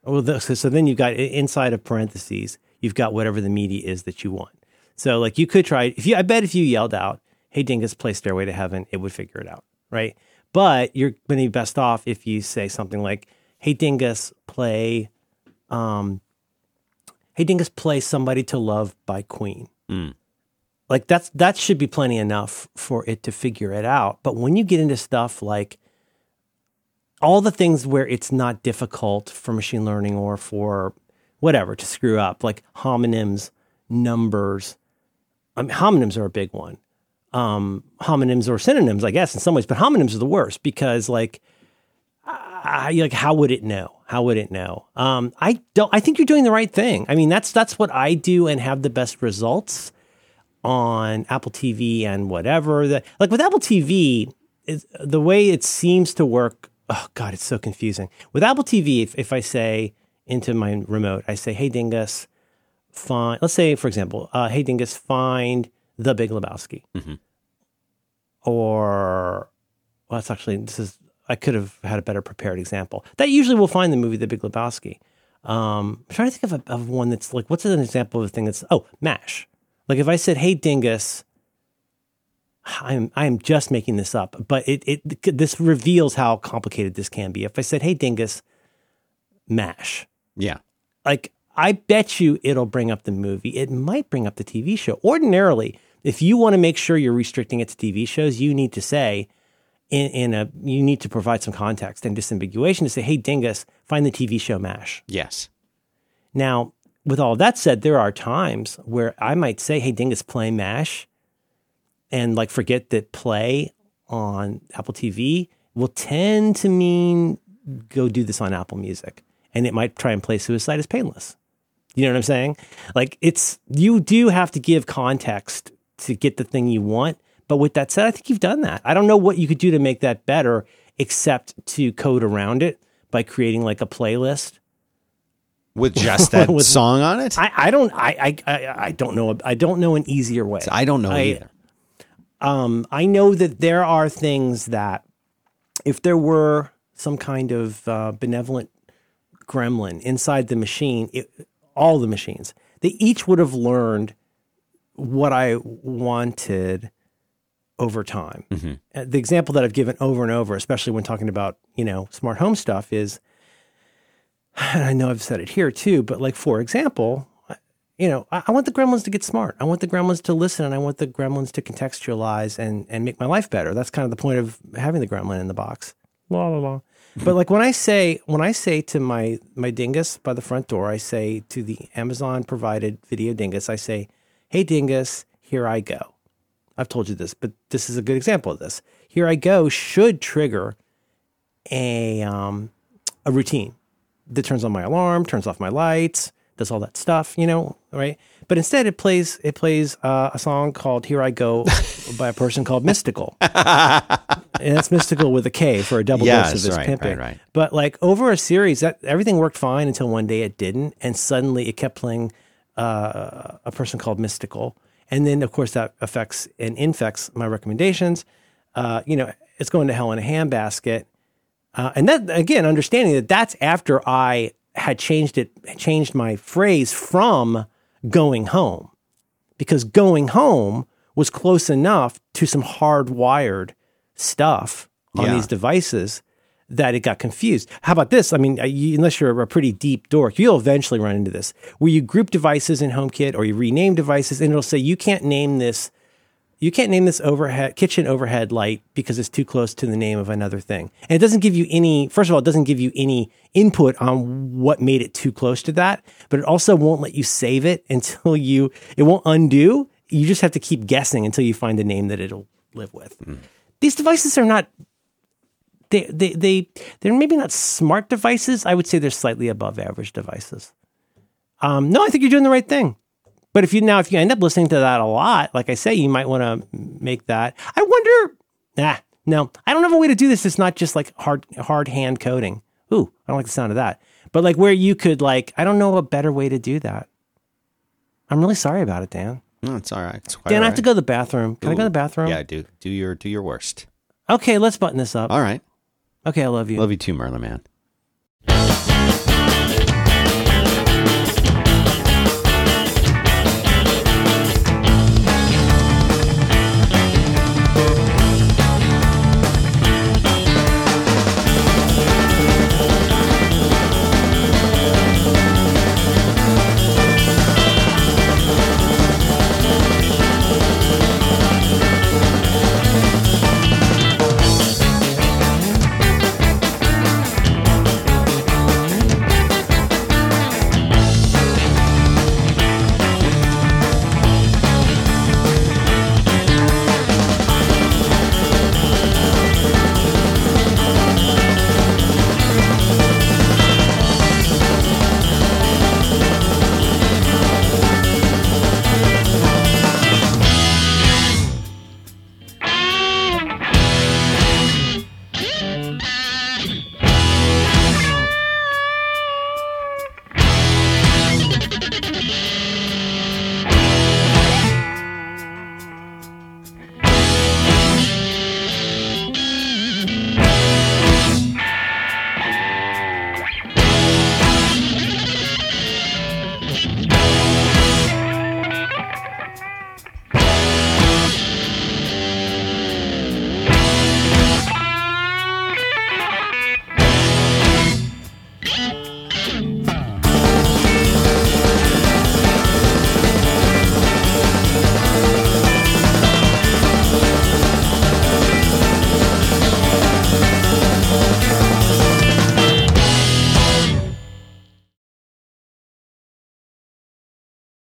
Well, the, so, so then you've got inside of parentheses, you've got whatever the media is that you want. So like you could try if you. I bet if you yelled out, "Hey Dingus, play Stairway to Heaven," it would figure it out, right? But you're going to be best off if you say something like, "Hey Dingus, play." Um, hey Dingus, play "Somebody to Love" by Queen like that's that should be plenty enough for it to figure it out but when you get into stuff like all the things where it's not difficult for machine learning or for whatever to screw up like homonyms numbers I mean, homonyms are a big one um, homonyms or synonyms i guess in some ways but homonyms are the worst because like I, like how would it know how would it know um, i don't i think you're doing the right thing i mean that's that's what i do and have the best results on Apple TV and whatever. The, like with Apple TV, the way it seems to work. Oh God, it's so confusing. With Apple TV, if, if I say into my remote, I say, "Hey Dingus, find." Let's say, for example, uh, "Hey Dingus, find The Big Lebowski," or well, that's actually this is. I could have had a better prepared example. That usually will find the movie The Big Lebowski. Um, I'm trying to think of, a, of one that's like, what's an example of a thing that's, oh, MASH. Like if I said, "Hey Dingus," I'm I'm just making this up, but it it this reveals how complicated this can be. If I said, "Hey Dingus," mash, yeah. like I bet you it'll bring up the movie. It might bring up the TV show. Ordinarily, if you want to make sure you're restricting it to TV shows, you need to say in, in a you need to provide some context and disambiguation to say, "Hey Dingus, find the TV show mash." Yes. Now, with all that said, there are times where I might say, "Hey, Dingus, play Mash," and like forget that play on Apple TV will tend to mean go do this on Apple Music. And it might try and play Suicide is Painless. You know what I'm saying? Like it's, you do have to give context to get the thing you want. But with that said, I think you've done that. I don't know what you could do to make that better except to code around it by creating like a playlist with just that With- song on it. I, I don't I, I I I don't know I don't know an easier way. I don't know I- either. Um, I know that there are things that if there were some kind of uh, benevolent gremlin inside the machine, it, all the machines, they each would have learned what I wanted over time. Uh, The example that I've given over and over, especially when talking about you know smart home stuff, is, and I know I've said it here too, but like for example, you know, I, I want the gremlins to get smart. I want the gremlins to listen, and I want the gremlins to contextualize and and make my life better. That's kind of the point of having the gremlin in the box. La la la. But like when I say when I say to my my dingus by the front door, I say to the Amazon provided video dingus, I say, "Hey dingus, here I go." I've told you this, but this is a good example of this. Here I go should trigger a um, a routine that turns on my alarm, turns off my lights, does all that stuff, you know, right? But instead, it plays it plays uh, a song called "Here I Go" by a person called Mystikal, and that's Mystikal with a K for a double Yes, dose of his right, pimping. right, right. But like over a series, that everything worked fine until one day it didn't, and suddenly it kept playing uh, a person called Mystikal, and then of course that affects and infects my recommendations. Uh, you know, it's going to hell in a handbasket. Uh, and that again, understanding that that's after I had changed it, changed my phrase from going home, because going home was close enough to some hardwired stuff on Yeah. these devices that it got confused. How about this? I mean, uh, you, unless you're a pretty deep dork, you'll eventually run into this, where you group devices in HomeKit or you rename devices, and it'll say you can't name this you can't name this overhead kitchen overhead light because it's too close to the name of another thing. And it doesn't give you any first of all, it doesn't give you any input on what made it too close to that, but it also won't let you save it until you it won't undo. You just have to keep guessing until you find a name that it'll live with. These devices are not they they they they're maybe not smart devices. I would say they're slightly above average devices. Um, no, I think you're doing the right thing. But if you now if you end up listening to that a lot, like I say, you might want to make that. I wonder. Nah, no, I don't have a way to do this. It's not just like hard hard hand coding. Ooh, I don't like the sound of that. But like where you could like, I don't know a better way to do that. I'm really sorry about it, Dan. No, it's all right. It's quite Dan, I have to go to the bathroom. Can I go to the bathroom? Yeah, do do your do your worst. Okay, let's button this up. All right. Okay, I love you. Love you too, Merlin Mann.